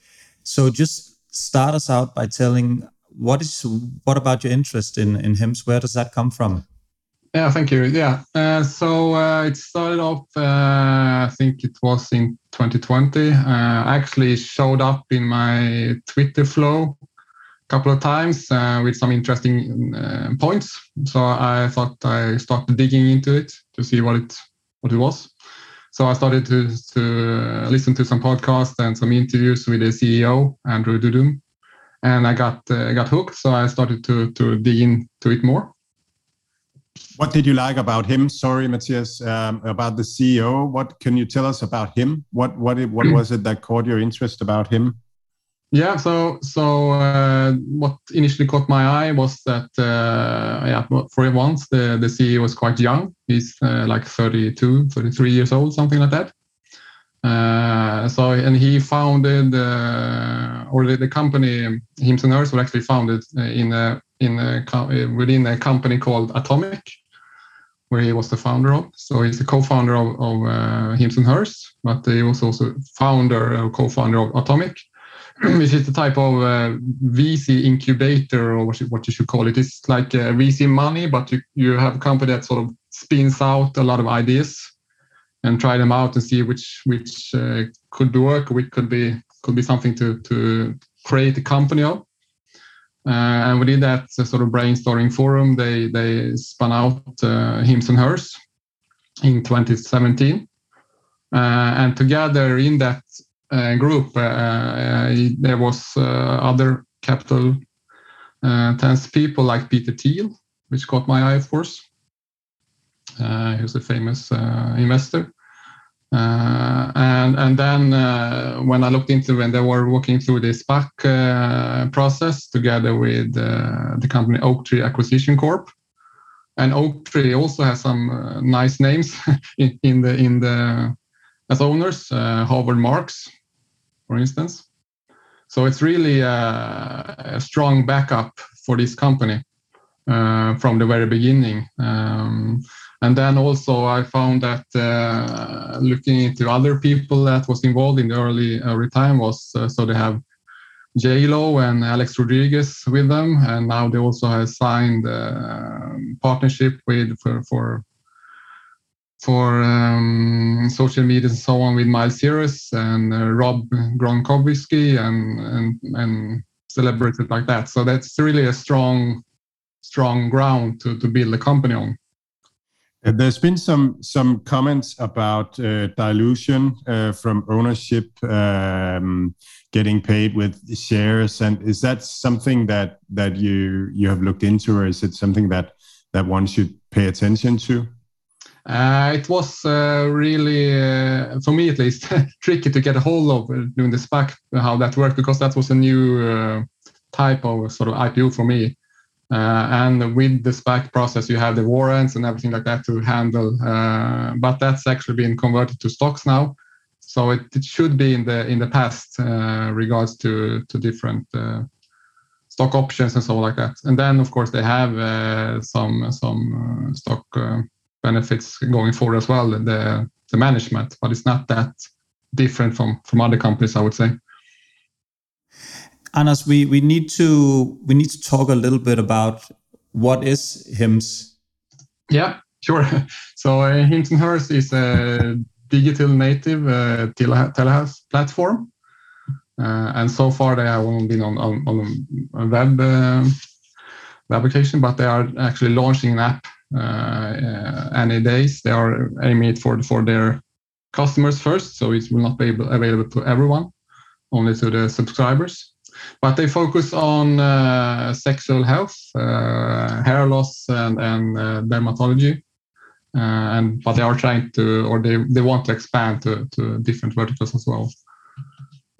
So just start us out by telling what is what about your interest in in Hims? Where does that come from? Yeah, thank you. Yeah, uh, so uh, it started off. Uh, I think it was in 2020. Uh, actually showed up in my Twitter flow couple of times uh, with some interesting uh, points. So I thought I started digging into it to see what it what it was. So I started to to listen to some podcasts and some interviews with the CEO Andrew Dudum, and I got uh, got hooked. So I started to to dig into it more. What did you like about him? Sorry, Matthias, um, about the CEO. What can you tell us about him? What what what [clears throat] was it that caught your interest about him? Yeah, so so uh, what initially caught my eye was that uh, yeah, for once the the CEO was quite young. He's uh, like 32, 33 years old, something like that. Uh, so and he founded uh, or the, the company Hims and was actually founded uh, in a in a within a company called Atomic, where he was the founder of. So he's the co-founder of, of uh, Hims and Hers, but he was also founder or co-founder of Atomic which [clears throat] is the type of uh, VC incubator or what you, what you should call it. It's like uh, VC money, but you, you have a company that sort of spins out a lot of ideas and try them out and see which which uh, could work, which could be could be something to to create a company of. Uh, and within that sort of brainstorming forum, they they spun out uh, Hims and Hers in 2017. Uh, and together in that group, uh, uh, there was other capital tense people like Peter Thiel, which caught my eye, of course. he was a famous investor. Uh, and and then uh, when I looked into when they were working through the SPAC uh, process together with the company Oaktree Acquisition Corp, and Oaktree also has some nice names [laughs] in, in, the in the as owners, Howard Marks, for instance. So it's really a, a strong backup for this company uh, from the very beginning. Um, and then also I found that uh, looking into other people that was involved in the early early time was uh, so they have J Lo and Alex Rodriguez with them, and now they also have signed a partnership with for for, for um, social media and so on with Miles Cyrus and uh, Rob Gronkowski and and and celebrated like that. So that's really a strong strong ground to to build a company on. Uh, there's been some some comments about uh, dilution uh, from ownership um, getting paid with shares, and is that something that that you you have looked into, or is it something that that one should pay attention to? Uh, it was uh, really, uh, for me at least, [laughs] tricky to get a hold of doing the SPAC, how that worked, because that was a new type of sort of IPO for me. Uh, and with the SPAC process, you have the warrants and everything like that to handle. Uh, but that's actually been converted to stocks now, so it, it should be in the in the past uh, regards to to different uh, stock options and so like that. And then of course they have uh, some some uh, stock benefits going forward as well. The the management, but it's not that different from from other companies, I would say. Anders, we, we need to we need to talk a little bit about what is HIMS. Yeah, sure. [laughs] So uh, HIMS and Hers is a digital native uh, tele- telehealth platform, uh, and so far they have only been on on, on a web uh, application, but they are actually launching an app any days. They are aiming it for for their customers first, so it will not be able, available to everyone, only to the subscribers but they focus on uh, sexual health, uh, hair loss, and, and uh, dermatology. and but they are trying to, or they, they want to expand to, to different verticals as well.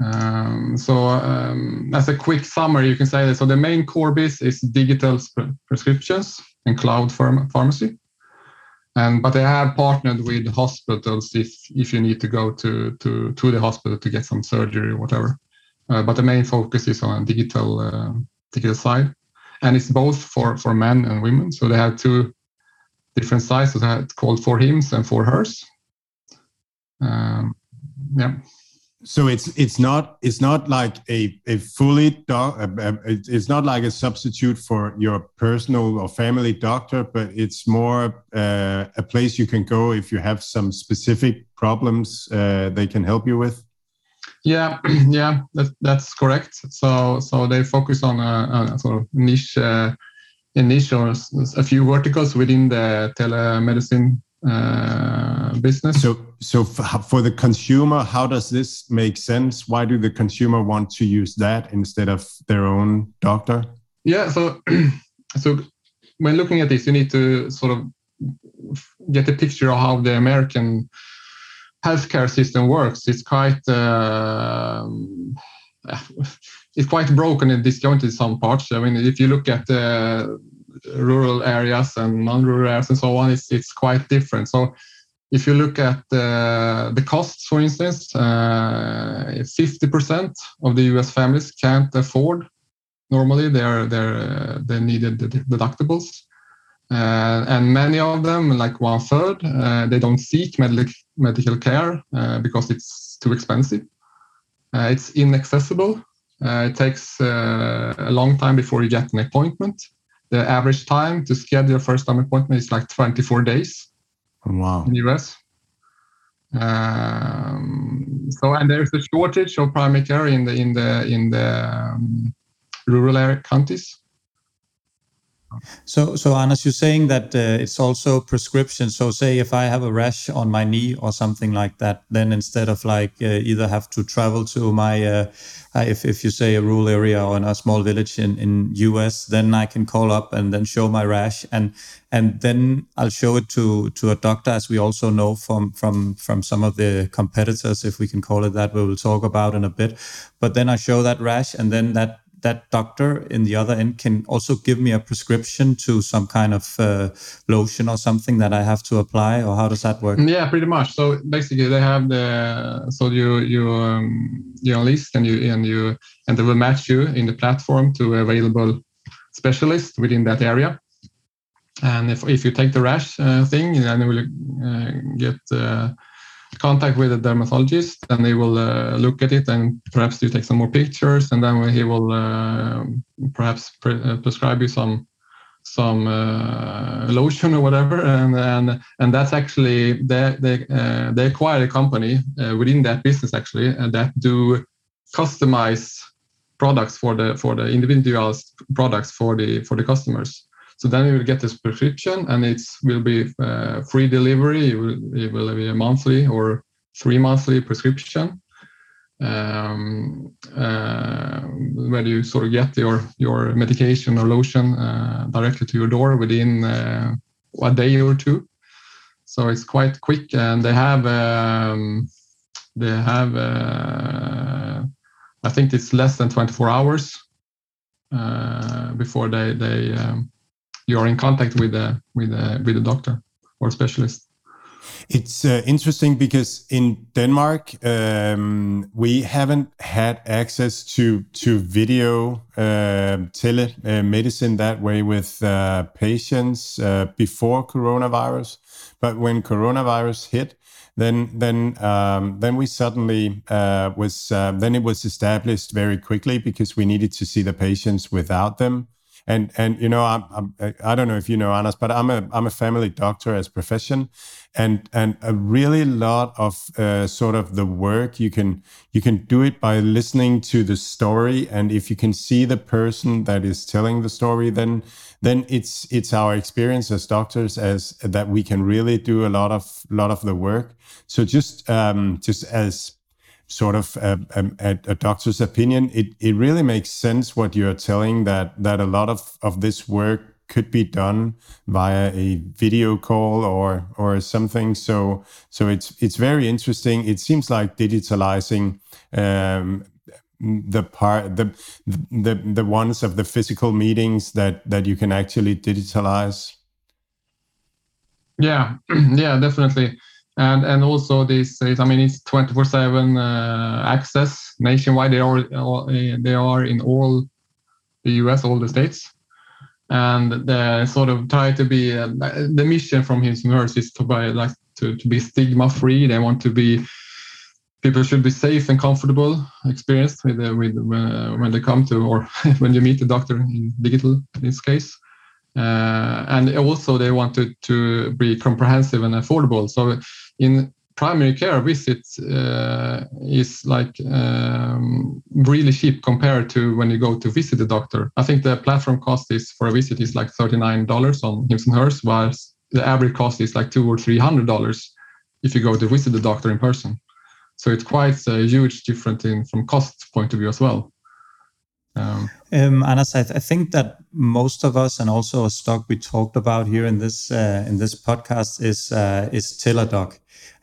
Um, so um, as a quick summary, you can say that so the main core base is digital prescriptions and cloud pharm- pharmacy. And, but they have partnered with hospitals if if you need to go to to to the hospital to get some surgery or whatever. Uh, but the main focus is on digital uh, digital side, and it's both for for men and women. So they have two different sizes called for hims and for hers. Um, yeah. So it's it's not it's not like a a fully doc, it's not like a substitute for your personal or family doctor, but it's more uh, a place you can go if you have some specific problems uh, they can help you with. Yeah, [clears throat] yeah, that, that's correct. So so they focus on a, a sort of niche, uh, a niche or a few verticals within the telemedicine uh, business. So so for the consumer, how does this make sense? Why do the consumer want to use that instead of their own doctor? Yeah, so [clears throat] so when looking at this, you need to sort of get a picture of how the American healthcare system works. It's quite uh, [sighs] it's quite broken and disjointed in some parts. I mean, if you look at uh, rural areas and non-rural areas and so on, it's it's quite different. So if you look at uh, the costs, for instance, uh, 50% of the US families can't afford normally their their uh, their needed deductibles. Uh, and many of them, like one third, uh, they don't seek medical medical care uh, because it's too expensive. Uh, it's inaccessible. Uh, it takes uh, a long time before you get an appointment. The average time to schedule your first time appointment is like 24 days. Wow. In the US. Um, so and there's a shortage of primary care in the in the in the um, rural area counties. So, so Anders, you're saying that uh, it's also prescription. So, say if I have a rash on my knee or something like that, then instead of like uh, either have to travel to my, uh, if if you say a rural area or in a small village in in US, then I can call up and then show my rash, and and then I'll show it to to a doctor, as we also know from from from some of the competitors, if we can call it that. We will talk about in a bit. But then I show that rash, and then that that doctor in the other end can also give me a prescription to some kind of uh, lotion or something that I have to apply, or how does that work? Yeah, pretty much. So basically, they have the so you you um, you enlist and you and you and they will match you in the platform to available specialists within that area. And if if you take the rash uh, thing, then you will uh, get uh, contact with a dermatologist and they will uh, look at it and perhaps you take some more pictures and then he will uh, perhaps pre- uh, prescribe you some some uh, lotion or whatever. And and and that's actually they they uh, they acquired a company within that business actually that do customize products for the for the individual products for the for the customers so then you will get this prescription, and it will be uh, free delivery. It will, it will be a monthly or three monthly prescription. Um, uh, where you sort of get your your medication or lotion uh, directly to your door within uh, a day or two. So it's quite quick, and they have um, they have uh, I think it's less than 24 hours uh, before they they um, you are in contact with a with a with a doctor or specialist. It's uh, interesting because in Denmark um, we haven't had access to to video uh, telemedicine that way with uh, patients uh, before coronavirus, but when coronavirus hit, then then um, then we suddenly uh, was uh, then it was established very quickly because we needed to see the patients without them and and you know I'm, I'm I don't know if you know Anas, but I'm a I'm a family doctor as profession, and and a really lot of uh, sort of the work you can you can do it by listening to the story, and if you can see the person that is telling the story, then then it's it's our experience as doctors as that we can really do a lot of lot of the work. So just um, just as sort of a, a, a, doctor's opinion, it, it really makes sense what you're telling that that a lot of, of this work could be done via a video call or or something. So so it's it's very interesting. It seems like digitalizing um, the part the the the ones of the physical meetings that that you can actually digitalize. Yeah, [clears throat] yeah, definitely and and also this is i mean it's 24 7 uh, access nationwide. They are they are in all the us all the states. And they sort of try to be uh, the mission from his nurse is to be like to, to be stigma free. They want to be people should be safe and comfortable experienced with uh, with uh, when they come to or [laughs] when you meet the doctor in digital in this case. Uh, and also they wanted to be comprehensive and affordable. So in primary care visits uh, is like um, really cheap compared to when you go to visit the doctor. I think the platform cost is for a visit is like $39 on Hims and Hers, while the average cost is like two or three hundred dollars if you go to visit the doctor in person. So it's quite a huge difference in from cost point of view as well. Um, um, Anas, I, th- I, think that most of us, and also a stock we talked about here in this uh, in this podcast, is uh, is Teladoc.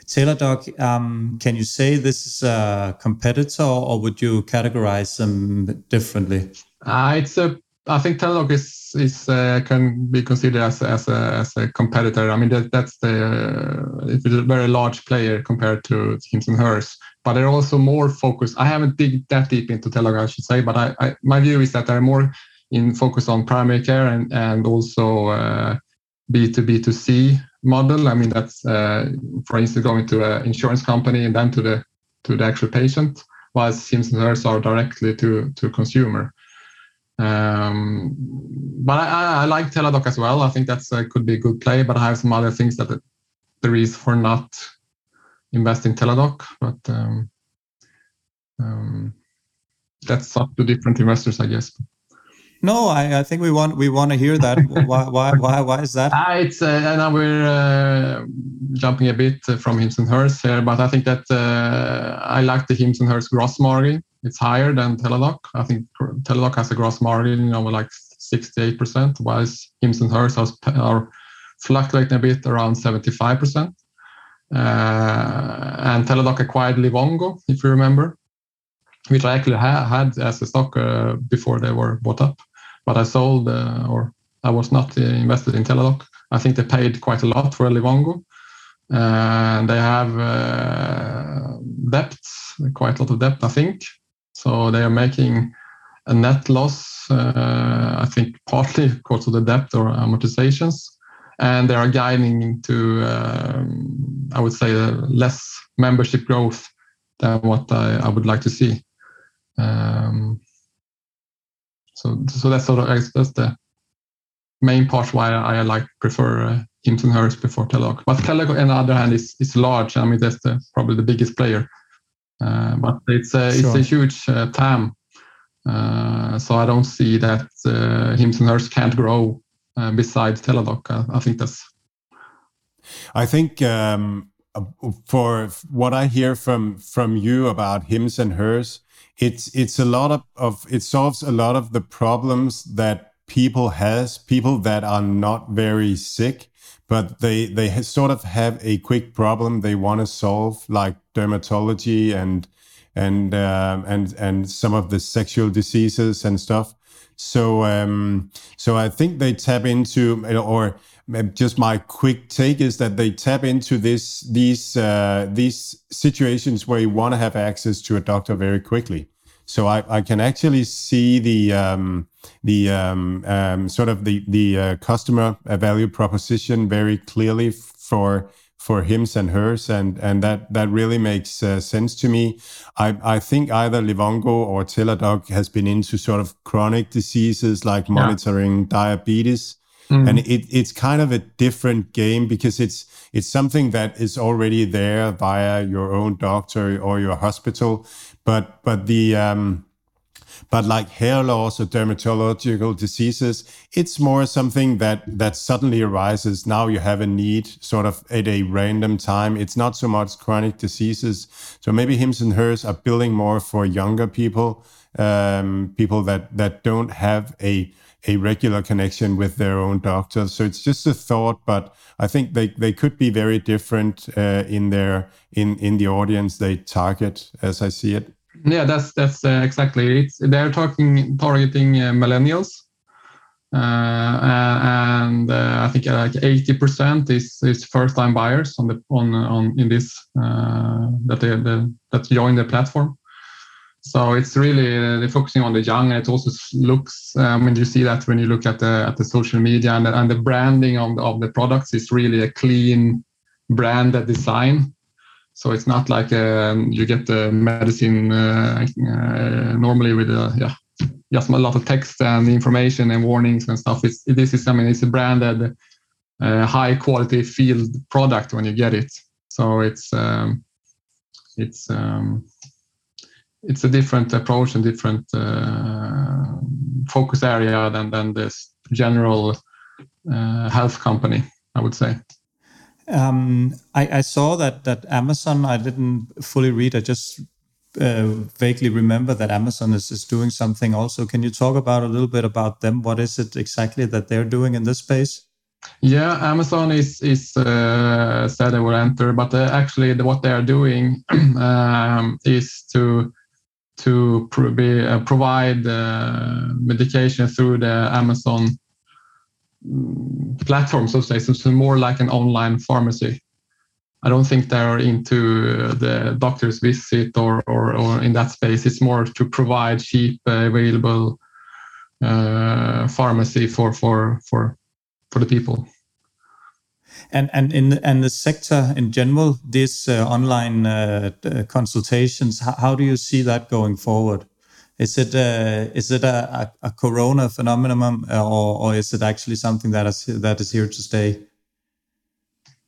Teladoc, um, can you say this is a competitor, or would you categorize them differently? Uh, it's a. I think Teladoc is is uh, can be considered as as a, as a competitor. I mean that that's the uh, it's a very large player compared to Hims and Hers, but they're also more focused. I haven't dig that deep into Teladoc, I should say, but I, I my view is that they're more in focus on primary care and and also uh, B to B to C model. I mean, that's uh, for instance going to an insurance company and then to the to the actual patient, while Hims and Hers are directly to to consumer. Um, but I, I, like Teladoc as well. I think that's could be a good play. But I have some other things that there is for not invest in Teladoc. But um, um, that's up to different investors, I guess. No, I, I think we want we want to hear that. [laughs] why why why why is that? Uh, it's uh, now we're uh, jumping a bit from Hims and Hers here, but I think that uh, I like the Hims and Hers gross margin. It's higher than Teladoc. I think Teladoc has a gross margin, of like 68%, whilst Hims and Hers are, are fluctuating a bit around 75%. Uh, and Teladoc acquired Livongo, if you remember. which I actually ha- had as a stock uh, before they were bought up. But I sold, uh, or I was not uh, invested in Teladoc. I think they paid quite a lot for Livongo. and they have debt, quite a lot of debt, I think. So they are making a net loss, I think partly [laughs] because of the debt or amortizations and they are guiding to, um, I would say, less membership growth than what I, I would like to see. Um, so, so that's sort of that's the main part why I, I like prefer uh, Hims and Hers before Teladoc. But Teladoc, on the other hand, is is large. I mean, that's the, probably the biggest player. Uh, but it's a sure. it's a huge uh, TAM. Uh, so I don't see that uh, Hims and Hers can't grow uh, besides Teladoc. I, I, think that's. I think um, for what I hear from from you about Hims and Hers, it's it's a lot of, of it solves a lot of the problems that people has people that are not very sick but they they sort of have a quick problem they want to solve like dermatology and and um, and and some of the sexual diseases and stuff so um so i think they tap into or just my quick take is that they tap into this these uh, these situations where you want to have access to a doctor very quickly. So I, I can actually see the um, the um, um, sort of the the uh, customer value proposition very clearly for for hims and hers, and and that that really makes uh, sense to me. I I think either Livongo or Teladoc has been into sort of chronic diseases like monitoring yeah. diabetes Mm. And it, it's kind of a different game because it's it's something that is already there via your own doctor or your hospital. But but the um, but like hair loss or dermatological diseases, it's more something that that suddenly arises. Now you have a need sort of at a random time. It's not so much chronic diseases. So maybe hims and hers are building more for younger people, um, people that that don't have a a regular connection with their own doctor. So it's just a thought, but I think they, they could be very different uh, in their in in the audience they target, as I see it. Yeah, that's that's uh, exactly it. They're talking targeting uh, millennials, uh, and uh, I think uh, like eighty percent is is first time buyers on the on on in this that they, they that join the platform. So it's really uh, they're focusing on the young, and it also looks. I um, mean, you see that when you look at the at the social media and the, and the branding of the, of the products is really a clean branded design. So it's not like um, you get the medicine uh, uh, normally with a yeah just a lot of text and information and warnings and stuff. It's this is I mean it's a branded uh, high quality field product when you get it. So it's um, it's um, it's a different approach and different uh, focus area than than this general uh, health company. I would say. Um, I, I, saw that that Amazon. I didn't fully read. I just uh, vaguely remember that Amazon is, is doing something also. Can you talk about a little bit about them? What is it exactly that they're doing in this space? Yeah, Amazon is is uh, said they will enter, but uh, actually the, what they are doing [clears throat] um, is to to pro- be, uh, provide uh, medication through the Amazon platform, so to say. So more like an online pharmacy. I don't think they're into the doctor's visit or, or, or in that space. It's more to provide cheap, uh, available uh, pharmacy for, for, for, for the people and and in and the sector in general, these uh, online uh, consultations, how, how, do you see that going forward? Is it uh, is it a, a, a, corona phenomenon, uh, or, or is it actually something that is that is here to stay?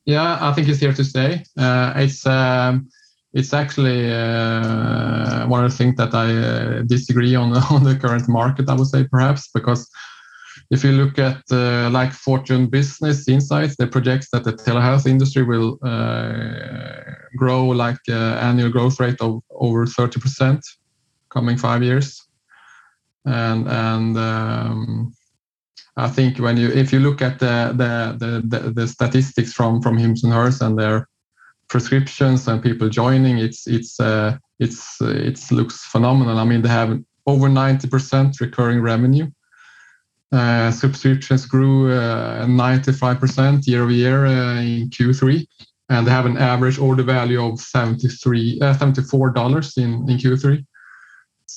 Yeah, I think it's here to stay. Uh, it's um, it's actually uh, one of the things that I disagree on [laughs] on the current market. I would say perhaps because if you look at uh, like Fortune Business Insights, they project that the telehealth industry will uh, grow like uh, annual growth rate of over 30% coming five years. And and um, I think when you if you look at the the the, the statistics from from Hims and Hers and their prescriptions and people joining, it's it's uh, it's it looks phenomenal. I mean, they have over 90% recurring revenue. Uh, subscriptions grew uh, 95% year over year uh, in Q3, and they have an average order value of 73 uh, $74 in, in Q3.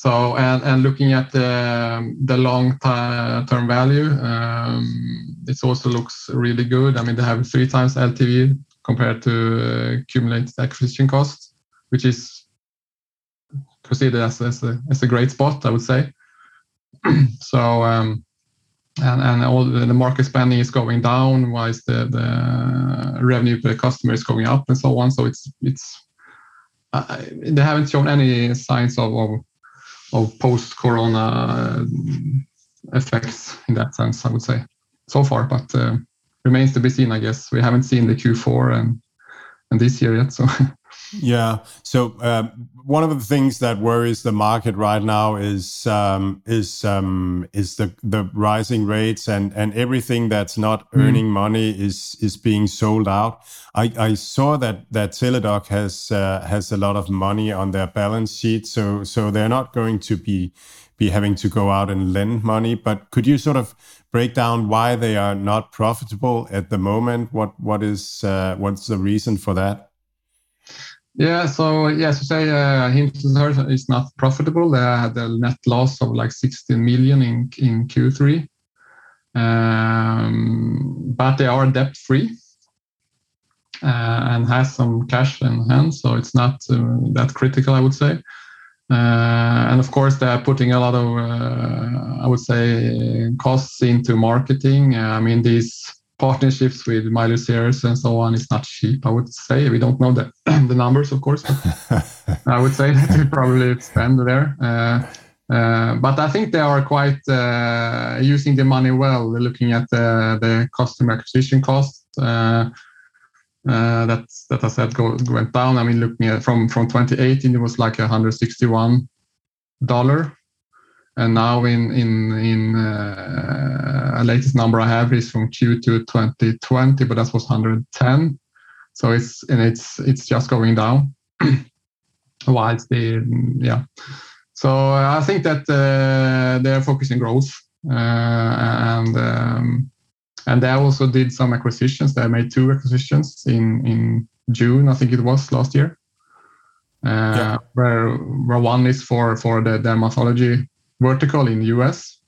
So, and, looking at the, the long term value, um, it also looks really good. I mean, they have three times LTV compared to uh, accumulated acquisition cost, which is considered as, a, great spot, I would say. [clears throat] so, um, and, all the, market spending is going down, whilst the, revenue per customer is going up, and so on. So it's it's uh, they haven't shown any signs of of, post-corona effects in that sense. I would say so far, but uh, remains to be seen. I guess we haven't seen the Q4 and and this year yet. So [laughs] Yeah. So um, one of the things that worries the market right now is um, is um, is the the rising rates and and everything that's not mm. earning money is is being sold out. I, I saw that that Teladoc has uh, has a lot of money on their balance sheet, so so they're not going to be be having to go out and lend money. But could you sort of break down why they are not profitable at the moment? What what is uh, what's the reason for that? Yeah, so yes, to say uh, Hinton is not profitable. They had a net loss of like 16 million in in Q3, um, but they are debt free uh, and has some cash in hand, so it's not uh, that critical, I would say. Uh, and of course, they are putting a lot of, uh, I would say, costs into marketing. Uh, I mean, these partnerships with Miley Cyrus and so on is not cheap. I would say we don't know the [clears throat] the numbers, of course, but [laughs] I would say that we probably spend there. Uh, uh, but I think they are quite uh, using the money well. They're looking at the, the customer acquisition cost. Uh, uh, that that I said go, went down. I mean, looking at from from 2018, it was like 161 dollar and now in in in uh, a latest number I have is from Q2 2020, but that was 110. So it's and it's it's just going down. [clears throat] Whilst the yeah, so I think that uh, they're focusing growth uh, and um, and they also did some acquisitions. They made two acquisitions in in June, I think it was last year. Uh, yeah. where where one is for for the dermatology vertical in the US,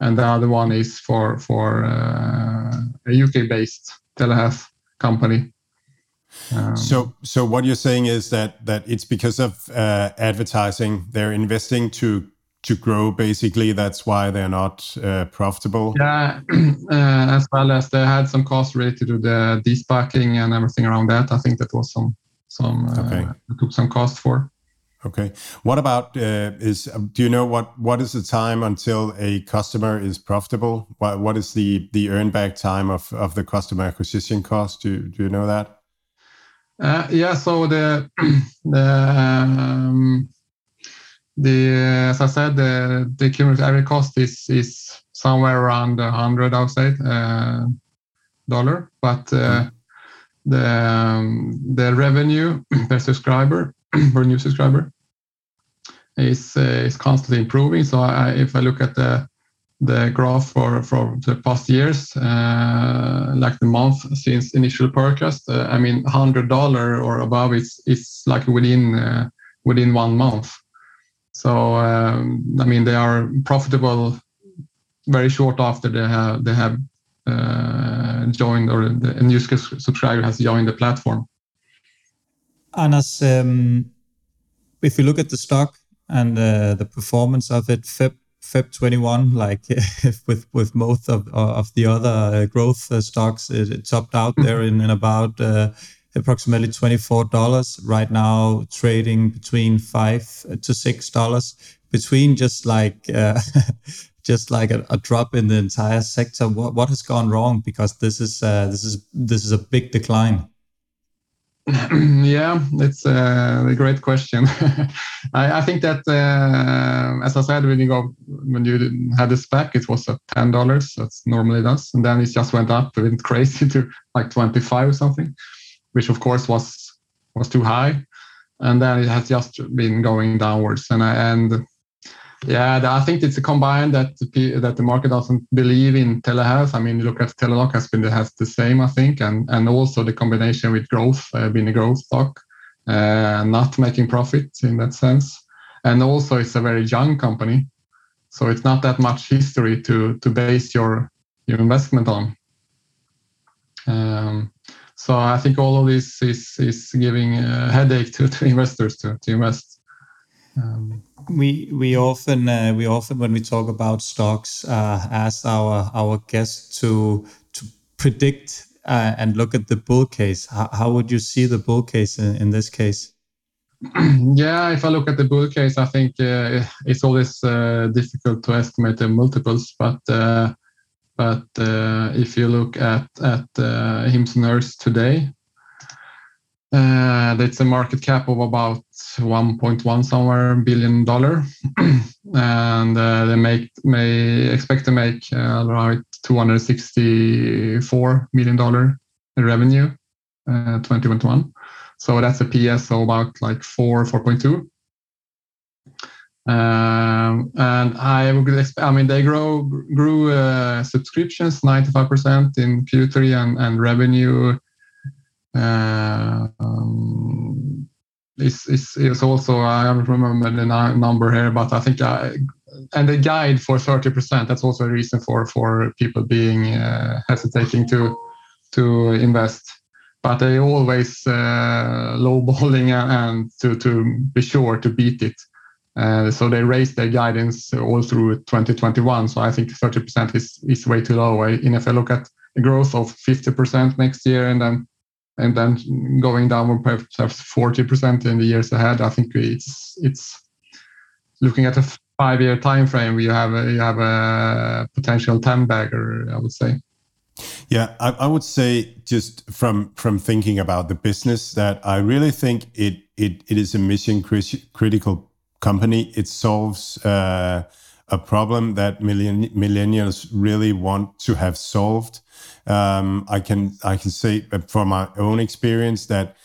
and the other one is for for uh, a UK based telehealth company. Um, so, so what you're saying is that that it's because of uh, advertising they're investing to to grow. Basically, that's why they're not uh, profitable. Yeah, [clears throat] uh, as well as they had some costs related to the despacking and everything around that. I think that was some some uh, okay. took some cost for. Okay. What about uh, is um, do you know what what is the time until a customer is profitable? What what is the the earn back time of of the customer acquisition cost? Do do you know that? Uh, yeah. So the [clears throat] the um, the as I said the the cumulative average cost is is somewhere around a hundred outside uh, dollar, but uh, mm. the um, the revenue [clears throat] per subscriber [clears throat] for a new subscriber is uh, is constantly improving. So I, if I look at the the graph for for the past years, uh, like the month since initial purchase, uh, I mean, hundred dollar or above is is like within uh, within one month. So um, I mean, they are profitable very short after they have they have uh, joined or the new subscriber has joined the platform. Anders, um, if you look at the stock and uh, the performance of it, Feb Feb 21, like [laughs] with with most of of the other uh, growth uh, stocks, it, it, topped out there in, in about uh, approximately twenty four dollars. Right now, trading between five to six dollars. Between just like uh, [laughs] just like a, a, drop in the entire sector. What what has gone wrong? Because this is uh, this is this is a big decline. [clears throat] yeah, it's a great question. [laughs] I, I, think that, uh, as I said, when you go when you had the spec, it was at ten dollars. That's normally does, and then it just went up, it went [laughs] crazy to like twenty five or something, which of course was was too high. and then it has just been going downwards. And I, and yeah, I think it's a combined that the, that the market doesn't believe in telehealth. I mean, look at Teladoc has been has the same, I think, and and also the combination with growth, uh, being a growth stock, uh, not making profit in that sense, and also it's a very young company, so it's not that much history to to base your your investment on. Um, so I think all of this is is giving a headache to, to investors to, to invest. Um, we we often uh, we often when we talk about stocks uh, ask our our guests to to predict uh, and look at the bull case. How, how would you see the bull case in, in this case? [clears throat] yeah, if I look at the bull case, I think uh, it's always uh, difficult to estimate the multiples. But uh, but if you look at at uh, Hims today, uh, that's a market cap of about 1.1 somewhere billion dollar. [clears throat] and uh, They expect to make uh, around $264 million in revenue 2021. That's a PS like about 4.2. Um, and I mean They grew subscriptions 95% in Q3 and revenue um, is, is, is also, I don't remember the number here, but I think I, and the guide for 30%, that's also a reason for, for people being uh, hesitating to, to invest. But they always uh, lowballing and to, to be sure to beat it. Uh, so they raised their guidance all through 2021. So I think 30% is, is way too low. And if I look at the growth of 50% next year and then and then going downward perhaps 40% in the years ahead. I think it's it's looking at a five-year time frame. You have a, you have a potential ten bagger, I would say. Yeah, I, I, would say just from from thinking about the business that I really think it it, it is a mission critical company. It solves uh, a problem that millenn- millennials really want to have solved. Um, I can I can say from my own experience that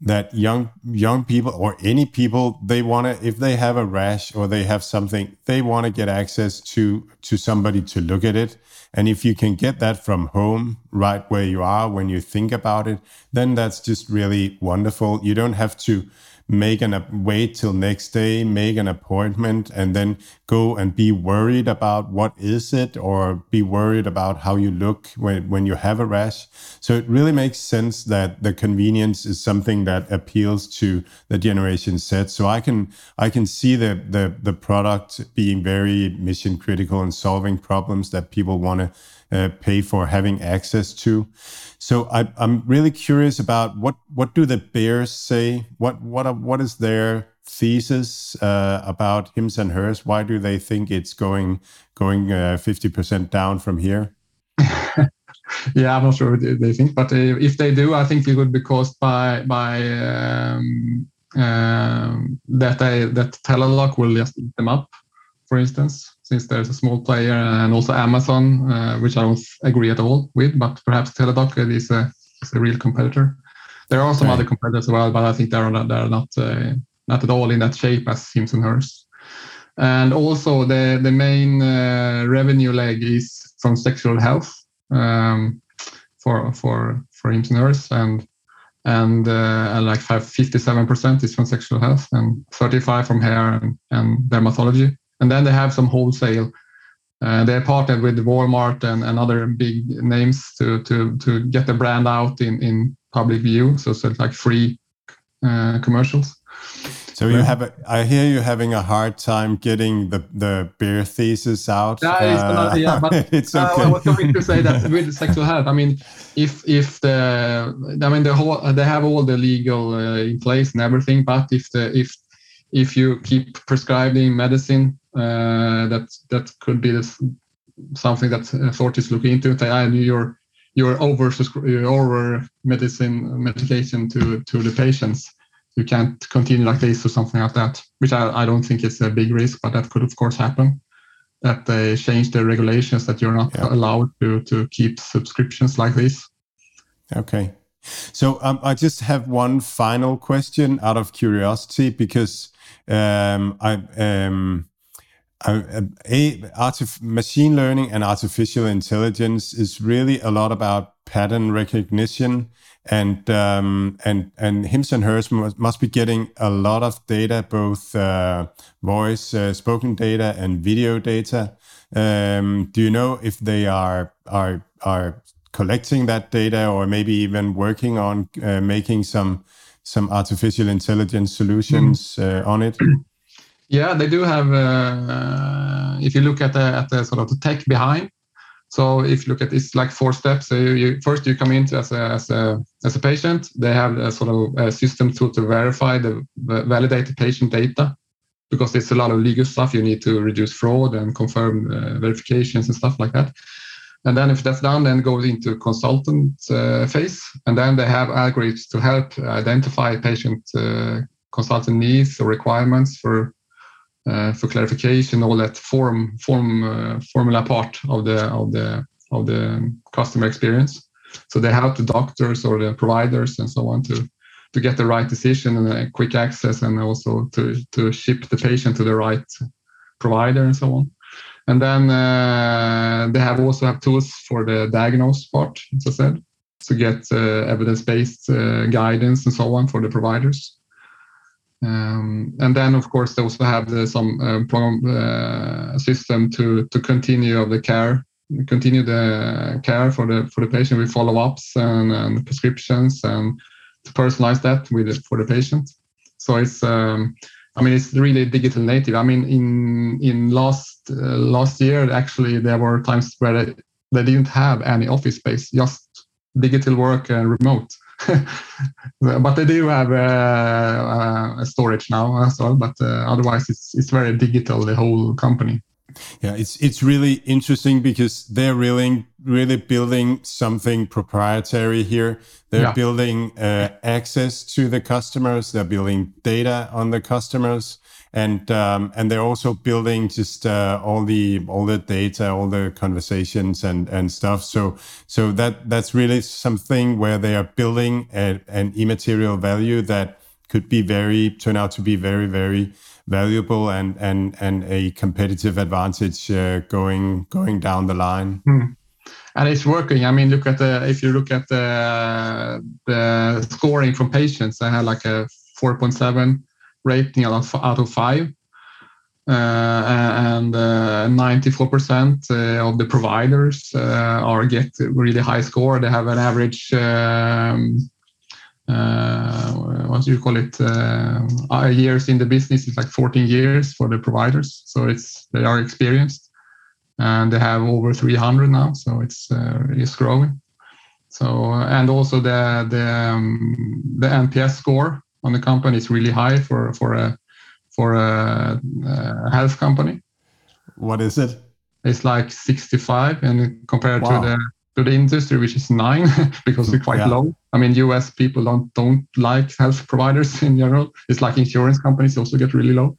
that young young people or any people they want to if they have a rash or they have something they want to get access to to somebody to look at it and if you can get that from home right where you are when you think about it then that's just really wonderful you don't have to make an wait till next day, make an appointment, and then go and be worried about what is it, or be worried about how you look when when you have a rash. So it really makes sense that the convenience is something that appeals to the Generation Z. So I can I can see the the the product being very mission critical and solving problems that people want to uh, pay for having access to. So I, am really curious about what what do the bears say? What what what is their thesis uh, about Hims and Hers? Why do they think it's going going uh, fifty percent down from here? [laughs] yeah, I'm not sure what they think, but uh, if they do, I think it would be caused by by um, um, that they that Teladoc will just eat them up, for instance since there's a small player and also Amazon, uh, which I don't agree at all with, but perhaps Teladoc is a, is a real competitor. There are some right. other competitors as well, but I think they're not, they're not, uh, not at all in that shape as Hims and Hers. And also the, the main uh, revenue leg is from sexual health um, for, for, for Hims and Hers. And and, uh, and like 57% is from sexual health and 35 from hair and, and dermatology and then they have some wholesale. Uh, they're partnered with Walmart and, and other big names to to to get the brand out in in public view. So, so it's like free uh, commercials. So you have, a, I hear you having a hard time getting the the bear thesis out. Yeah, it's, uh, yeah but [laughs] it's okay. Uh, I was going to say that with sexual health. I mean, if if the, I mean the whole, they have all the legal uh, in place and everything, but if the if if you keep prescribing medicine that that could be this, something that authorities look into. Say, ah, you're you're over you're over medicine medication to to the patients. You can't continue like this or something like that, which I, I don't think is a big risk, but that could of course happen. That they change the regulations that you're not yeah. allowed to to keep subscriptions like this. Okay. So um, I just have one final question out of curiosity because um, I, um, I, artif- machine learning and artificial intelligence is really a lot about pattern recognition and um, and and Hims and Hers must, be getting a lot of data, both uh, voice, uh, spoken data, and video data. Um, do you know if they are are are collecting that data, or maybe even working on uh, making some some artificial intelligence solutions mm. on it? [clears throat] Yeah, they do have. Uh, if you look at the at the sort of the tech behind, so if you look at it's like four steps. So you, first you come in as a, as a as a patient. They have a sort of a system to to verify the validate the patient data because there's a lot of legal stuff. You need to reduce fraud and confirm uh, verifications and stuff like that. And then if that's done, then goes into consultant uh, phase, and then they have algorithms to help identify patient uh, consultant needs or requirements for for clarification, all that form form uh, formula part of the of the of the customer experience. So they help the doctors or the providers and so on to to get the right decision and quick access, and also to to ship the patient to the right provider and so on. And then uh, they have also have tools for the diagnose part, as I said, to get uh, evidence-based uh, guidance and so on for the providers. Um, and then, of course, they also have the, some uh, uh, system to to continue of the care, continue the care for the for the patient with follow-ups and, and prescriptions, and to personalize that with for the patient. So it's, um, I mean, it's really digital native. I mean, in in last uh, last year, actually, there were times where they, they didn't have any office space, just digital work and remote. [laughs] but they do have uh, uh, storage now as well. But uh, otherwise, it's it's very digital. The whole company. Yeah, it's it's really interesting because they're really really building something proprietary here. They're yeah. building uh, access to the customers. They're building data on the customers, and um, and they're also building just uh, all the all the data, all the conversations and and stuff. So so that that's really something where they are building a, an immaterial value that could be very turn out to be very very valuable and and and a competitive advantage uh, going going down the line. Mm. And it's working. I mean, look at the if you look at the the scoring from patients, I had like a 4.7 rating out of, out of five. Uh, and uh, 94% uh, of the providers uh, are get really high score. They have an average, um, uh, what do you call it, uh, years in the business. It's like 14 years for the providers, so it's they are experienced, and they have over 300 now, so it's it's growing. So and also the the um, the NPS score on the company is really high for for a for a, a health company. What is it? It's like 65, and compared wow. to the to the industry, which is nine, [laughs] because it's quite yeah. low. I mean, U.S. people don't don't like health providers [laughs] in general. It's like insurance companies also get really low.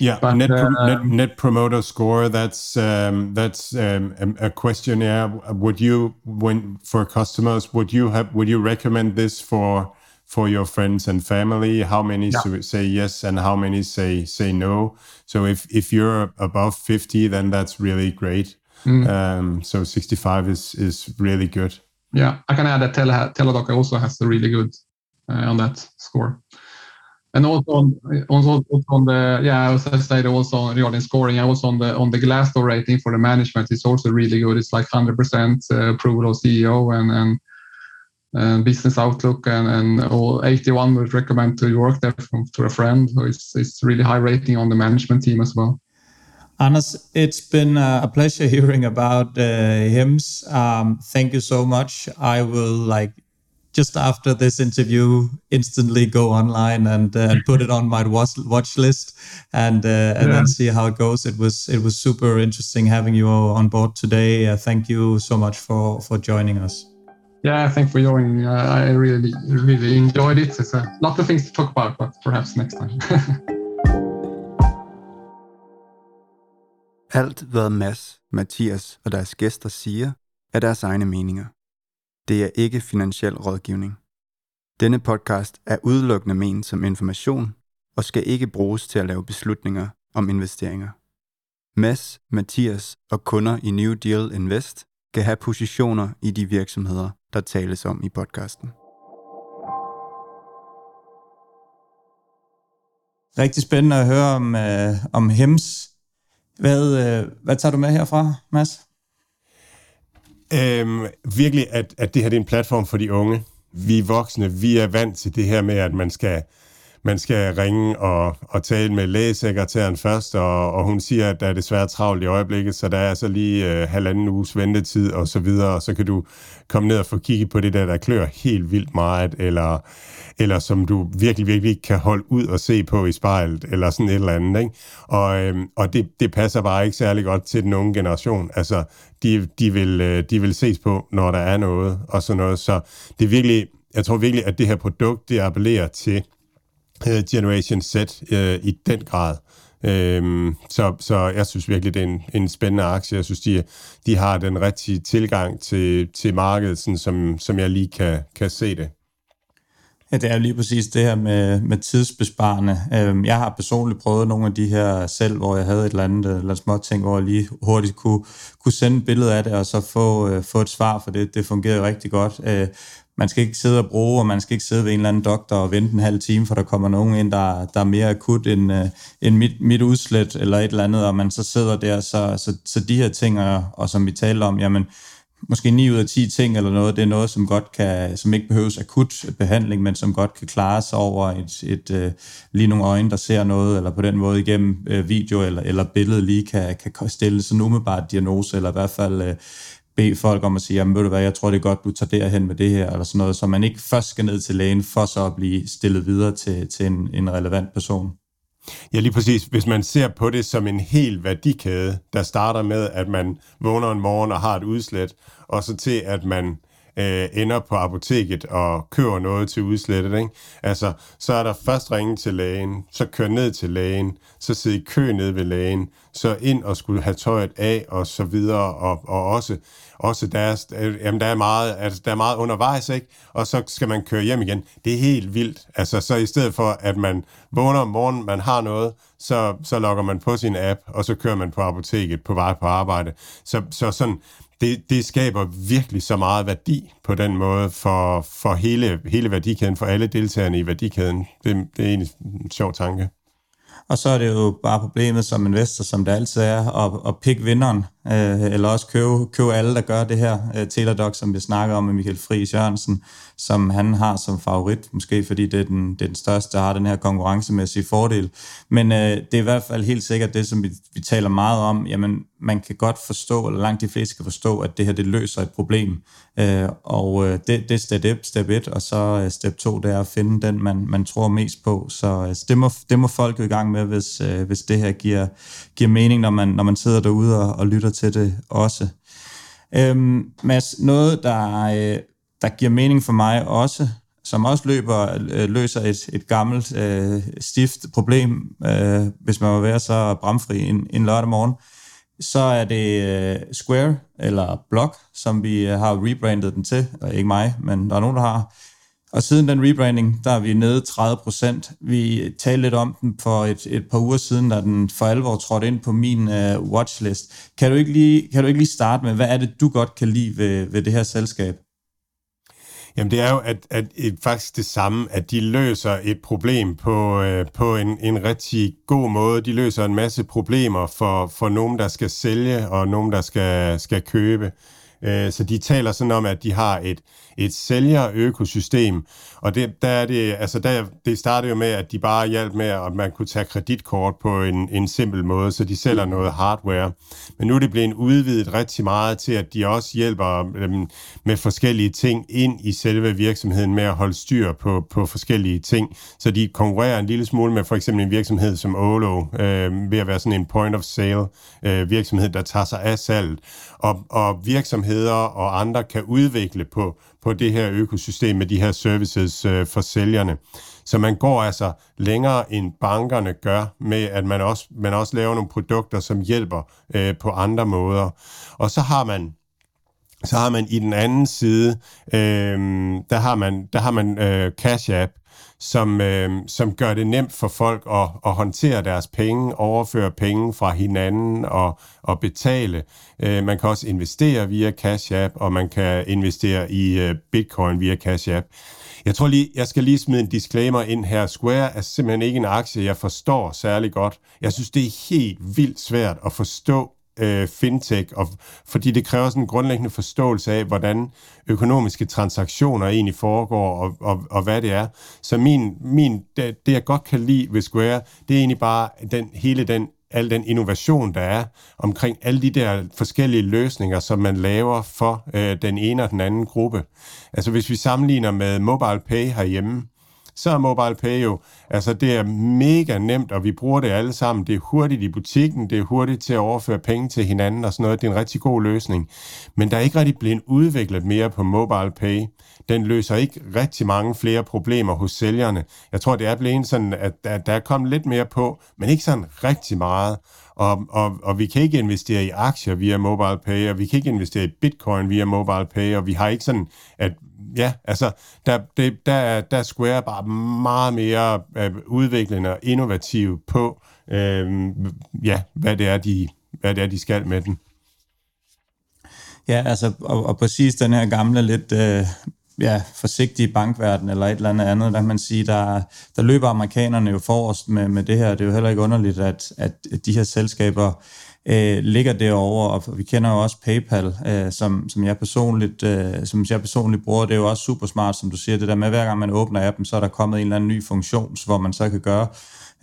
Yeah, but, net, uh, net, net promoter score. That's um, that's um, a questionnaire. Would you, when for customers, would you have would you recommend this for for your friends and family? How many yeah. say yes and how many say say no? So if if you're above 50 then that's really great. Mm. um, so 65 is is really good. Yeah i can add that Tele- teladoc also has a really good uh, on that score. And also on, also, on the yeah as i said also regarding scoring i was on the on the glassdoor rating for the management. It's also really good. It's like 100% uh, approval of ceo and and business outlook and, and all 81 would recommend to work there from, to a friend so it's, it's really high rating on the management team as well Anders, it's been a pleasure [laughs] hearing about uh, Hims. Um, thank you so much. I will like just after this interview instantly go online and, uh, [laughs] put it on my watch, watch list and uh, and yeah. then see how it goes. It was it was super interesting having you on board today. Uh, thank you so much for for joining us. Yeah, thanks for joining. Uh, I really, really enjoyed it. It's a lot of things to talk about, but perhaps next time. [laughs] Alt, hvad Mads, Mathias og deres gæster siger, er deres egne meninger. Det er ikke finansiel rådgivning. Denne podcast er udelukkende ment som information og skal ikke bruges til at lave beslutninger om investeringer. Mads, Mathias og kunder i New Deal Invest kan have positioner i de virksomheder, der tales om i podcasten. Rigtig spændende at høre om, øh, om HEMS. Hvad, øh, hvad tager du med herfra, Mads? Øhm, virkelig, at, at det her det er en platform for de unge. Vi voksne, vi er vant til det her med, at man skal man skal ringe og, og tale med lægesekretæren først, og, og hun siger, at der er desværre travlt i øjeblikket, så der er altså lige øh, halvanden uges ventetid og så videre, og så kan du komme ned og få kigget på det der, der klør helt vildt meget, eller, eller som du virkelig, virkelig ikke kan holde ud og se på i spejlet, eller sådan et eller andet. Ikke? Og, øh, og det, det passer bare ikke særlig godt til den unge generation. Altså, de, de, vil, øh, de vil ses på, når der er noget, og sådan noget. Så det er virkelig, jeg tror virkelig, at det her produkt, det appellerer til Øh, Generation Z øh, i den grad. Øhm, så, så jeg synes virkelig, det er en, en spændende aktie. Jeg synes, de, de har den rigtige tilgang til, til markedet, sådan som, som jeg lige kan, kan se det. Ja, det er lige præcis det her med, med tidsbesparende. Øhm, jeg har personligt prøvet nogle af de her selv, hvor jeg havde et eller andet eller små ting, hvor jeg lige hurtigt kunne, kunne sende et billede af det, og så få, øh, få et svar for det. Det fungerede rigtig godt. Øh, man skal ikke sidde og bruge, og man skal ikke sidde ved en eller anden doktor og vente en halv time, for der kommer nogen ind, der, der er mere akut end, øh, end mit, mit udslæt eller et eller andet, og man så sidder der, så, så, så de her ting, og, og som vi talte om, jamen, måske 9 ud af 10 ting eller noget, det er noget, som godt kan, som ikke behøves akut behandling, men som godt kan klares over et, et et lige nogle øjne, der ser noget, eller på den måde igennem øh, video eller, eller billede lige kan, kan stille sådan en umiddelbart diagnose, eller i hvert fald øh, bede folk om at sige, jamen ved du hvad, jeg tror det er godt, du tager derhen med det her, eller sådan noget, så man ikke først skal ned til lægen, for så at blive stillet videre til, til en, en relevant person. Ja, lige præcis. Hvis man ser på det som en hel værdikæde, der starter med, at man vågner en morgen og har et udslæt, og så til, at man øh, Øh, ender på apoteket og køber noget til udslettet. Ikke? Altså, så er der først ringe til lægen, så køre ned til lægen, så sidde i kø ned ved lægen, så ind og skulle have tøjet af og så videre, og, og også også der øh, jamen der er meget, altså der er meget undervejs, ikke? Og så skal man køre hjem igen. Det er helt vildt. Altså så i stedet for, at man vågner om morgenen, man har noget, så, så logger man på sin app, og så kører man på apoteket på vej på arbejde. Så, så sådan, det, det skaber virkelig så meget værdi på den måde for, for hele, hele værdikæden, for alle deltagerne i værdikæden. Det, det er egentlig en sjov tanke. Og så er det jo bare problemet som investor, som det altid er, at, at pick vinderen, øh, eller også købe, købe alle, der gør det her. Øh, Teladoc, som vi snakker om med Michael Friis Jørgensen, som han har som favorit, måske fordi det er den, det er den største, der har den her konkurrencemæssige fordel. Men øh, det er i hvert fald helt sikkert det, som vi, vi taler meget om. Jamen, man kan godt forstå, eller langt de fleste kan forstå, at det her det løser et problem. Øh, og øh, det, det er step 1, step 1, og så øh, step 2, det er at finde den, man, man tror mest på. Så øh, det, må, det må folk jo i gang med, hvis, øh, hvis det her giver, giver mening, når man, når man sidder derude og, og lytter til det også. Øhm, Mads, noget, der, øh, der giver mening for mig også, som også løber, øh, løser et, et gammelt, øh, stift problem, øh, hvis man vil være så bramfri en, en lørdag morgen, så er det øh, Square, eller Block, som vi øh, har rebrandet den til. Ikke mig, men der er nogen, der har. Og siden den rebranding, der er vi nede 30 procent. Vi talte lidt om den for et, et par uger siden, da den for alvor trådte ind på min uh, watchlist. Kan du, ikke lige, kan du ikke lige starte med, hvad er det, du godt kan lide ved, ved det her selskab? Jamen det er jo at, at, at faktisk det samme, at de løser et problem på, øh, på en, en rigtig god måde. De løser en masse problemer for, for nogen, der skal sælge, og nogen, der skal, skal købe. Øh, så de taler sådan om, at de har et, et sælgerøkosystem, og det, der er det, altså der, det startede jo med, at de bare hjalp med, at man kunne tage kreditkort på en, en simpel måde, så de sælger noget hardware. Men nu er det blevet udvidet rigtig meget til, at de også hjælper øhm, med forskellige ting ind i selve virksomheden med at holde styr på, på forskellige ting. Så de konkurrerer en lille smule med for eksempel en virksomhed som Olo, øh, ved at være sådan en point of sale øh, virksomhed, der tager sig af salg. Og, og virksomheder og andre kan udvikle på, på det her økosystem med de her services øh, for sælgerne. Så man går altså længere end bankerne gør med, at man også, man også laver nogle produkter, som hjælper øh, på andre måder. Og så har man Så har man i den anden side, øh, der har man, der har man øh, Cash App, som, øh, som gør det nemt for folk at, at håndtere deres penge, overføre penge fra hinanden og, og betale. Øh, man kan også investere via Cash App, og man kan investere i øh, Bitcoin via Cash App. Jeg tror lige, jeg skal lige smide en disclaimer ind her. Square er simpelthen ikke en aktie, jeg forstår særlig godt. Jeg synes, det er helt vildt svært at forstå øh, fintech, og, fordi det kræver sådan en grundlæggende forståelse af, hvordan økonomiske transaktioner egentlig foregår, og, og, og hvad det er. Så min, min, det, det, jeg godt kan lide ved Square, det er egentlig bare den, hele den al den innovation, der er omkring alle de der forskellige løsninger, som man laver for øh, den ene og den anden gruppe. Altså hvis vi sammenligner med MobilePay herhjemme, så er MobilePay jo, altså det er mega nemt, og vi bruger det alle sammen. Det er hurtigt i butikken, det er hurtigt til at overføre penge til hinanden og sådan noget. Det er en rigtig god løsning. Men der er ikke rigtig blevet udviklet mere på MobilePay. Den løser ikke rigtig mange flere problemer hos sælgerne. Jeg tror, det er blevet sådan, at der, der er kommet lidt mere på, men ikke sådan rigtig meget. Og, og, og vi kan ikke investere i aktier via MobilePay, og vi kan ikke investere i Bitcoin via MobilePay, og vi har ikke sådan, at ja, altså, der, det, der, der er Square bare meget mere øh, udviklende og innovativ på, øh, ja, hvad det, er, de, hvad det er, de skal med den. Ja, altså, og, og præcis den her gamle lidt øh, ja, forsigtige bankverden eller et eller andet andet, der man sige, der, der løber amerikanerne jo forrest med, med det her. Det er jo heller ikke underligt, at, at de her selskaber øh, ligger derovre, og vi kender jo også PayPal, øh, som, som, jeg personligt, øh, som jeg personligt bruger. Det er jo også super smart, som du siger, det der med, hver gang man åbner appen, så er der kommet en eller anden ny funktion, hvor man så kan gøre.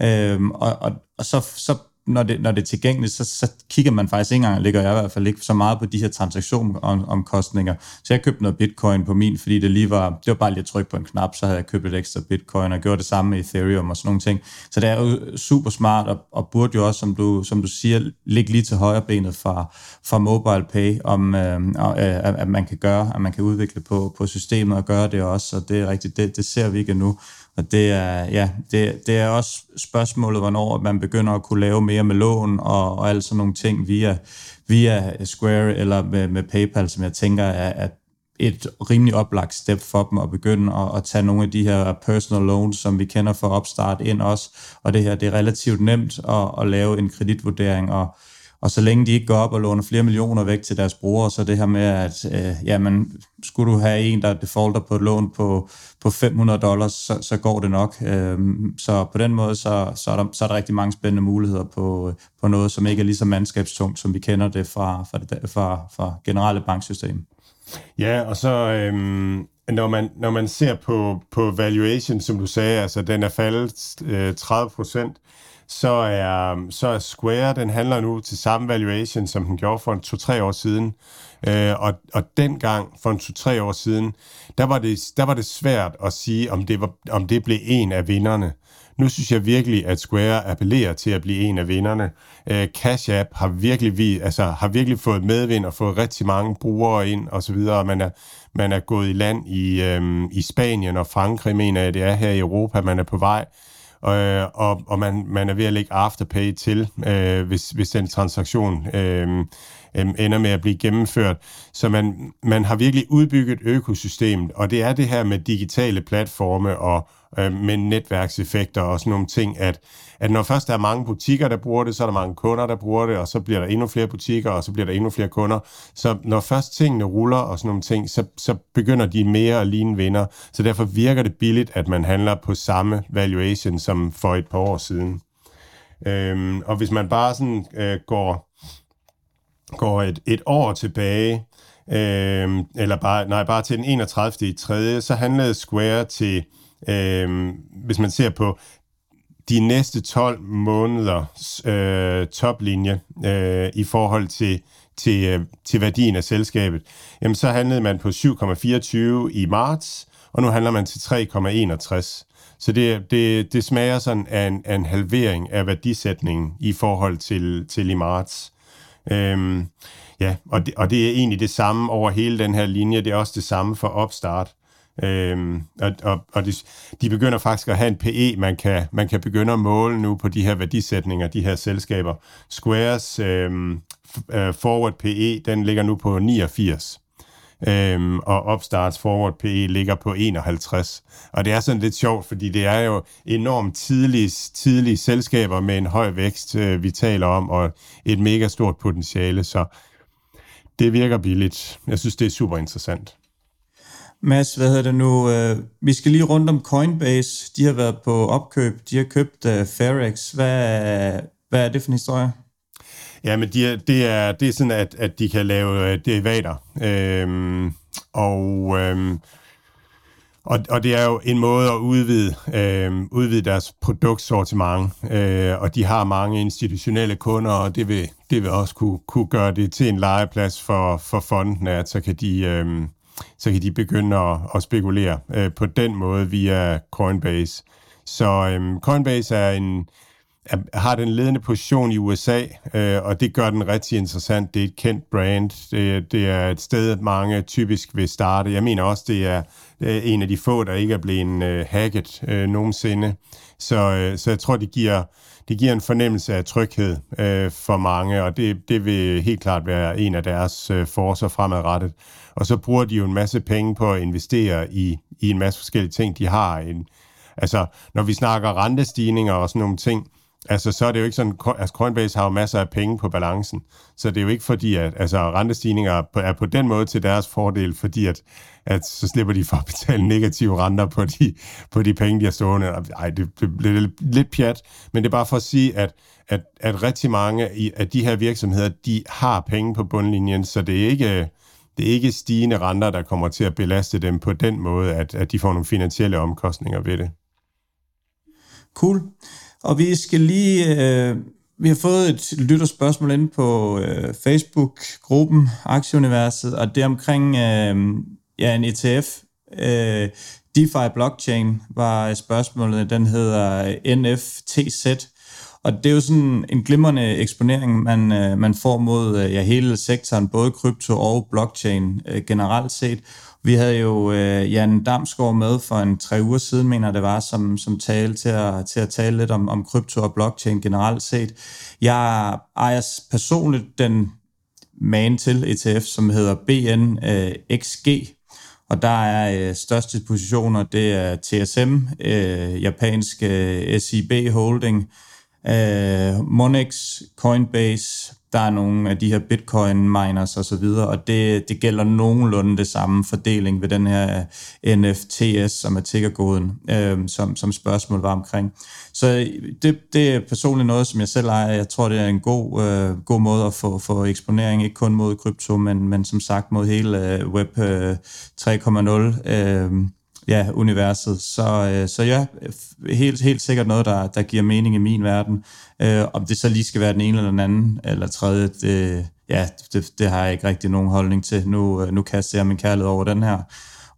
Øh, og, og, og så, så når det, når det er tilgængeligt, så, så kigger man faktisk ikke engang, ligger jeg i hvert fald ikke så meget på de her transaktionsomkostninger. Så jeg købte noget bitcoin på min, fordi det lige var, det var bare lige at trykke på en knap, så havde jeg købt et ekstra bitcoin og gjort det samme med Ethereum og sådan nogle ting. Så det er jo super smart og, og burde jo også, som du, som du siger, ligge lige til højre benet fra, fra mobile pay, om øh, øh, at man kan gøre, at man kan udvikle på, på systemet og gøre det også, og det er rigtigt, det, det ser vi ikke endnu. Og det er, ja, det, det er også spørgsmålet, hvornår man begynder at kunne lave mere med lån og, og alt sådan nogle ting via, via Square eller med, med PayPal, som jeg tænker er, er et rimelig oplagt step for dem at begynde at, at tage nogle af de her personal loans, som vi kender for opstart ind også. Og det her, det er relativt nemt at, at lave en kreditvurdering og, og så længe de ikke går op og låner flere millioner væk til deres brugere, så det her med, at øh, jamen, skulle du have en, der defaulter på et lån på, på 500 dollars, så, så går det nok. Øh, så på den måde, så, så, er der, så er der rigtig mange spændende muligheder på, på noget, som ikke er lige så mandskabstungt, som vi kender det fra, fra, det, fra, fra generelle banksystem. Ja, og så øhm, når, man, når man ser på, på valuation, som du sagde, altså den er faldet øh, 30 procent, så er, så er Square, den handler nu til samme valuation, som den gjorde for en to-tre år siden. Øh, og, og dengang, for en to-tre år siden, der var, det, der var det svært at sige, om det, var, om det blev en af vinderne. Nu synes jeg virkelig, at Square appellerer til at blive en af vinderne. Øh, Cash App har virkelig, vi, altså, har virkelig fået medvind og fået rigtig mange brugere ind osv. Man er, man er gået i land i, øhm, i Spanien og Frankrig, mener jeg, det er her i Europa, man er på vej øh, og, og man, man er ved at lægge afterpay til, øh, hvis, hvis den transaktion øh, øh, ender med at blive gennemført. Så man, man har virkelig udbygget økosystemet, og det er det her med digitale platforme og øh, med netværkseffekter og sådan nogle ting, at, at når først der er mange butikker, der bruger det, så er der mange kunder, der bruger det, og så bliver der endnu flere butikker, og så bliver der endnu flere kunder. Så når først tingene ruller og sådan nogle ting, så, så begynder de mere at ligne vinder. Så derfor virker det billigt, at man handler på samme valuation som for et par år siden. Øhm, og hvis man bare sådan øh, går, går et, et år tilbage, øh, eller bare, nej, bare til den 31. i 3., så handlede Square til øh, hvis man ser på de næste 12 måneders øh, toplinje øh, i forhold til, til, øh, til værdien af selskabet, jamen så handlede man på 7,24 i marts, og nu handler man til 3,61. Så det, det, det smager sådan af en, af en halvering af værdisætningen i forhold til, til i marts. Øhm, ja, og det, og det er egentlig det samme over hele den her linje. Det er også det samme for opstart. Øhm, og og, og de, de begynder faktisk at have en PE, man kan, man kan begynde at måle nu på de her værdisætninger, de her selskaber. Squares øhm, øh, forward PE, den ligger nu på 89. øhm, og opstarts forward PE ligger på 51. Og det er sådan lidt sjovt, fordi det er jo enormt tidlige, tidlige selskaber med en høj vækst, øh, vi taler om, og et mega stort potentiale, så det virker billigt. Jeg synes, det er super interessant. Mads, hvad hedder det nu? Øh, vi skal lige rundt om Coinbase. De har været på opkøb. De har købt uh, Farex. Hvad, hvad er det for en historie? Ja, men de er, det, er, det er sådan, at, at de kan lave øh, derivater. Øhm, og, øhm, og, og det er jo en måde at udvide, øhm, udvide deres produktsortiment. Øh, og de har mange institutionelle kunder, og det vil, det vil også kunne, kunne gøre det til en legeplads for, for fonden, at så kan de... Øhm, så kan de begynde at, at spekulere øh, på den måde via Coinbase. Så øhm, Coinbase er en, er, har den ledende position i USA, øh, og det gør den rigtig interessant. Det er et kendt brand. Det, det er et sted, mange typisk vil starte. Jeg mener også, det er øh, en af de få, der ikke er blevet øh, hacket øh, nogensinde. Så, øh, så jeg tror, det giver, det giver en fornemmelse af tryghed øh, for mange, og det, det vil helt klart være en af deres øh, forser fremadrettet og så bruger de jo en masse penge på at investere i, i en masse forskellige ting. De har en, altså, når vi snakker rentestigninger og sådan nogle ting, altså, så er det jo ikke sådan, altså Coinbase har jo masser af penge på balancen, så det er jo ikke fordi, at altså, rentestigninger er på, er på den måde til deres fordel, fordi at, at så slipper de for at betale negative renter på de, på de penge, de har stående. Ej, det, det bliver lidt pjat, men det er bare for at sige, at, at, at rigtig mange af de her virksomheder, de har penge på bundlinjen, så det er ikke det er ikke stigende renter, der kommer til at belaste dem på den måde, at, at de får nogle finansielle omkostninger ved det. Cool. Og vi skal lige... Øh, vi har fået et lytterspørgsmål ind på øh, Facebook-gruppen Aktieuniverset, og det er omkring øh, ja, en ETF. Øh, DeFi Blockchain var spørgsmålet, den hedder øh, NFTZ. Og det er jo sådan en glimrende eksponering, man, øh, man får mod øh, ja, hele sektoren, både krypto og blockchain øh, generelt set. Vi havde jo øh, Jan Damsgaard med for en tre uger siden, mener det var, som, som tale til at, til at tale lidt om, om krypto og blockchain generelt set. Jeg ejer personligt den man til ETF, som hedder BNXG, øh, og der er øh, største positioner, det er TSM, øh, japansk øh, SIB Holding, øh, Monex, Coinbase, der er nogle af de her bitcoin miners og så videre, og det, det gælder nogenlunde det samme fordeling ved den her øh, NFTS, som er tickerkoden, øh, som, som spørgsmålet var omkring. Så øh, det, det er personligt noget, som jeg selv ejer. Jeg tror, det er en god, øh, god måde at få, få eksponering, ikke kun mod krypto, men, men som sagt mod hele øh, Web øh, 3.0. Øh, ja, universet. Så, øh, så ja, helt, helt sikkert noget, der, der giver mening i min verden. Øh, om det så lige skal være den ene eller den anden, eller tredje, det, ja, det, det har jeg ikke rigtig nogen holdning til. Nu, øh, nu kaster jeg min kærlighed over den her,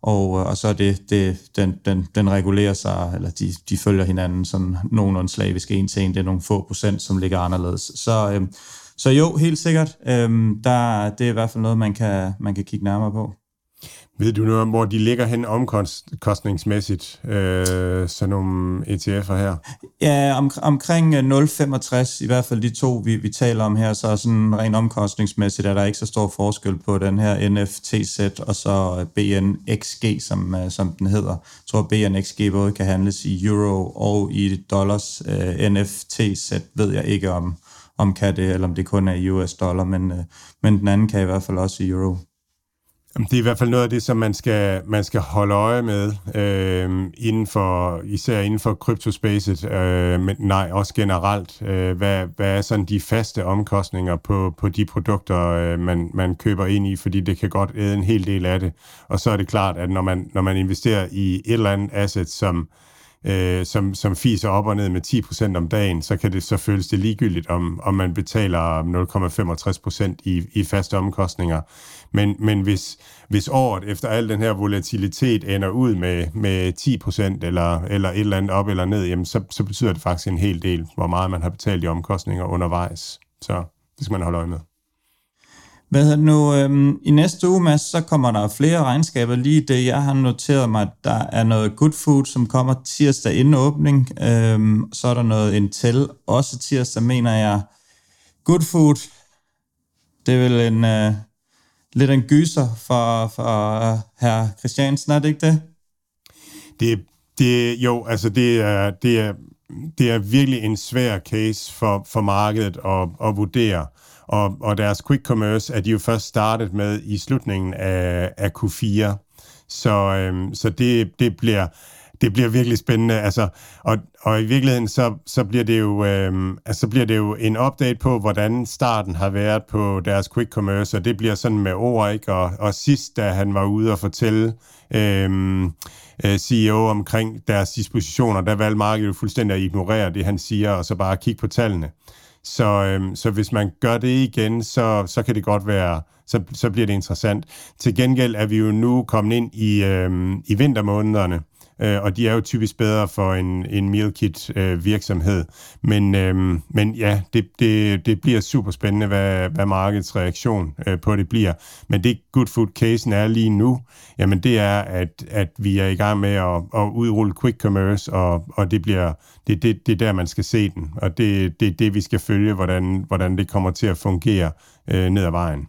og, øh, og så er det, det den, den, den regulerer sig, eller de, de følger hinanden sådan nogenlunde slavisk en til en. Det er nogle få procent, som ligger anderledes. Så, øh, så jo, helt sikkert. Øh, der, det er i hvert fald noget, man kan, man kan kigge nærmere på. Ved du noget om, hvor de ligger hen omkostningsmæssigt, øh, sådan nogle ETF'er her? Ja, om, omkring øh, 0,65, i hvert fald de to, vi, vi taler om her, så sådan rent omkostningsmæssigt er der ikke så stor forskel på den her NFTZ og så øh, BNXG, som, øh, som den hedder. Jeg tror, BNXG både kan handles i euro og i dollars. Øh, NFTZ ved jeg ikke om, om kan det, eller om det kun er i US dollar, men, øh, men den anden kan i hvert fald også i euro. Det er i hvert fald noget af det, som man skal, man skal holde øje med, øh, inden for, især inden for kryptospacet, øh, men nej, også generelt. Øh, hvad, hvad er sådan de faste omkostninger på, på de produkter, øh, man, man køber ind i, fordi det kan godt æde en hel del af det. Og så er det klart, at når man, når man investerer i et eller andet asset, som øh, som, som fiser op og ned med 10% om dagen, så kan det så føles det ligegyldigt, om, om man betaler 0,65% i, i faste omkostninger. Men, men hvis, hvis året efter al den her volatilitet ender ud med, med 10% eller, eller et eller andet op eller ned, jamen så, så betyder det faktisk en hel del, hvor meget man har betalt i omkostninger undervejs. Så det skal man holde øje med. Hvad hedder nu, øhm, I næste uge, Mads, så kommer der flere regnskaber. Lige det, jeg har noteret mig, der er noget Good Food, som kommer tirsdag inden åbning. Øhm, så er der noget Intel, også tirsdag, mener jeg. Good Food, det er vel en, øh, lidt en gyser for, for øh, herr Christiansen, er det ikke det? Det, det jo, altså det er, det er, det er virkelig en svær case for, for markedet at, at vurdere. Og, og deres quick commerce er de jo først startet med i slutningen af, af Q4. Så, øhm, så det, det bliver det bliver virkelig spændende. Altså, og, og i virkeligheden, så, så, bliver det jo, øh, altså, så bliver det jo en update på, hvordan starten har været på deres quick commerce, og det bliver sådan med ord, ikke? Og, og sidst, da han var ude og fortælle øhm, øh, CEO omkring deres dispositioner, der valgte markedet jo fuldstændig at ignorere det, han siger, og så bare kigge på tallene. Så, øhm, så hvis man gør det igen, så, så kan det godt være, så, så bliver det interessant. Til gengæld er vi jo nu kommet ind i, øhm, i vintermånederne, øh, og de er jo typisk bedre for en, en meal kit øh, virksomhed. Men, øh, men ja, det, det, det bliver super spændende, hvad, hvad markedets reaktion øh, på det bliver. Men det Good Food-casen er lige nu, jamen det er, at, at vi er i gang med at, at udrulle quick commerce, og, og det bliver det, det, det er der, man skal se den. Og det, det det, vi skal følge, hvordan, hvordan det kommer til at fungere øh, ned ad vejen.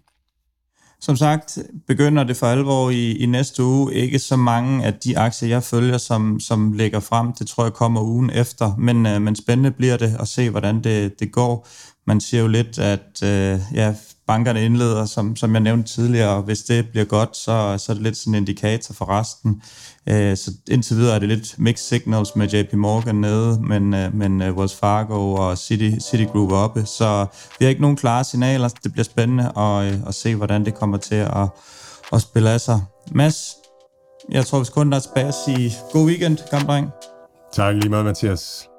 Som sagt, begynder det for alvor i, i næste uge. Ikke så mange af de aktier, jeg følger, som, som lægger frem. Det tror jeg kommer ugen efter. Men, øh, men spændende bliver det at se, hvordan det, det går. Man siger jo lidt, at øh, ja, bankerne indleder, som, som jeg nævnte tidligere, og hvis det bliver godt, så, så er det lidt sådan en indikator for resten. Øh, så indtil videre er det lidt mixed signals med JP Morgan nede, men, øh, men øh, Wells Fargo og City, Citigroup oppe. Så vi har ikke nogen klare signaler. Det bliver spændende at, øh, at se, hvordan det kommer til at, at spille af sig. Mads, jeg tror, vi skal kun der tilbage at sige god weekend, kamp Tak lige meget, Mathias.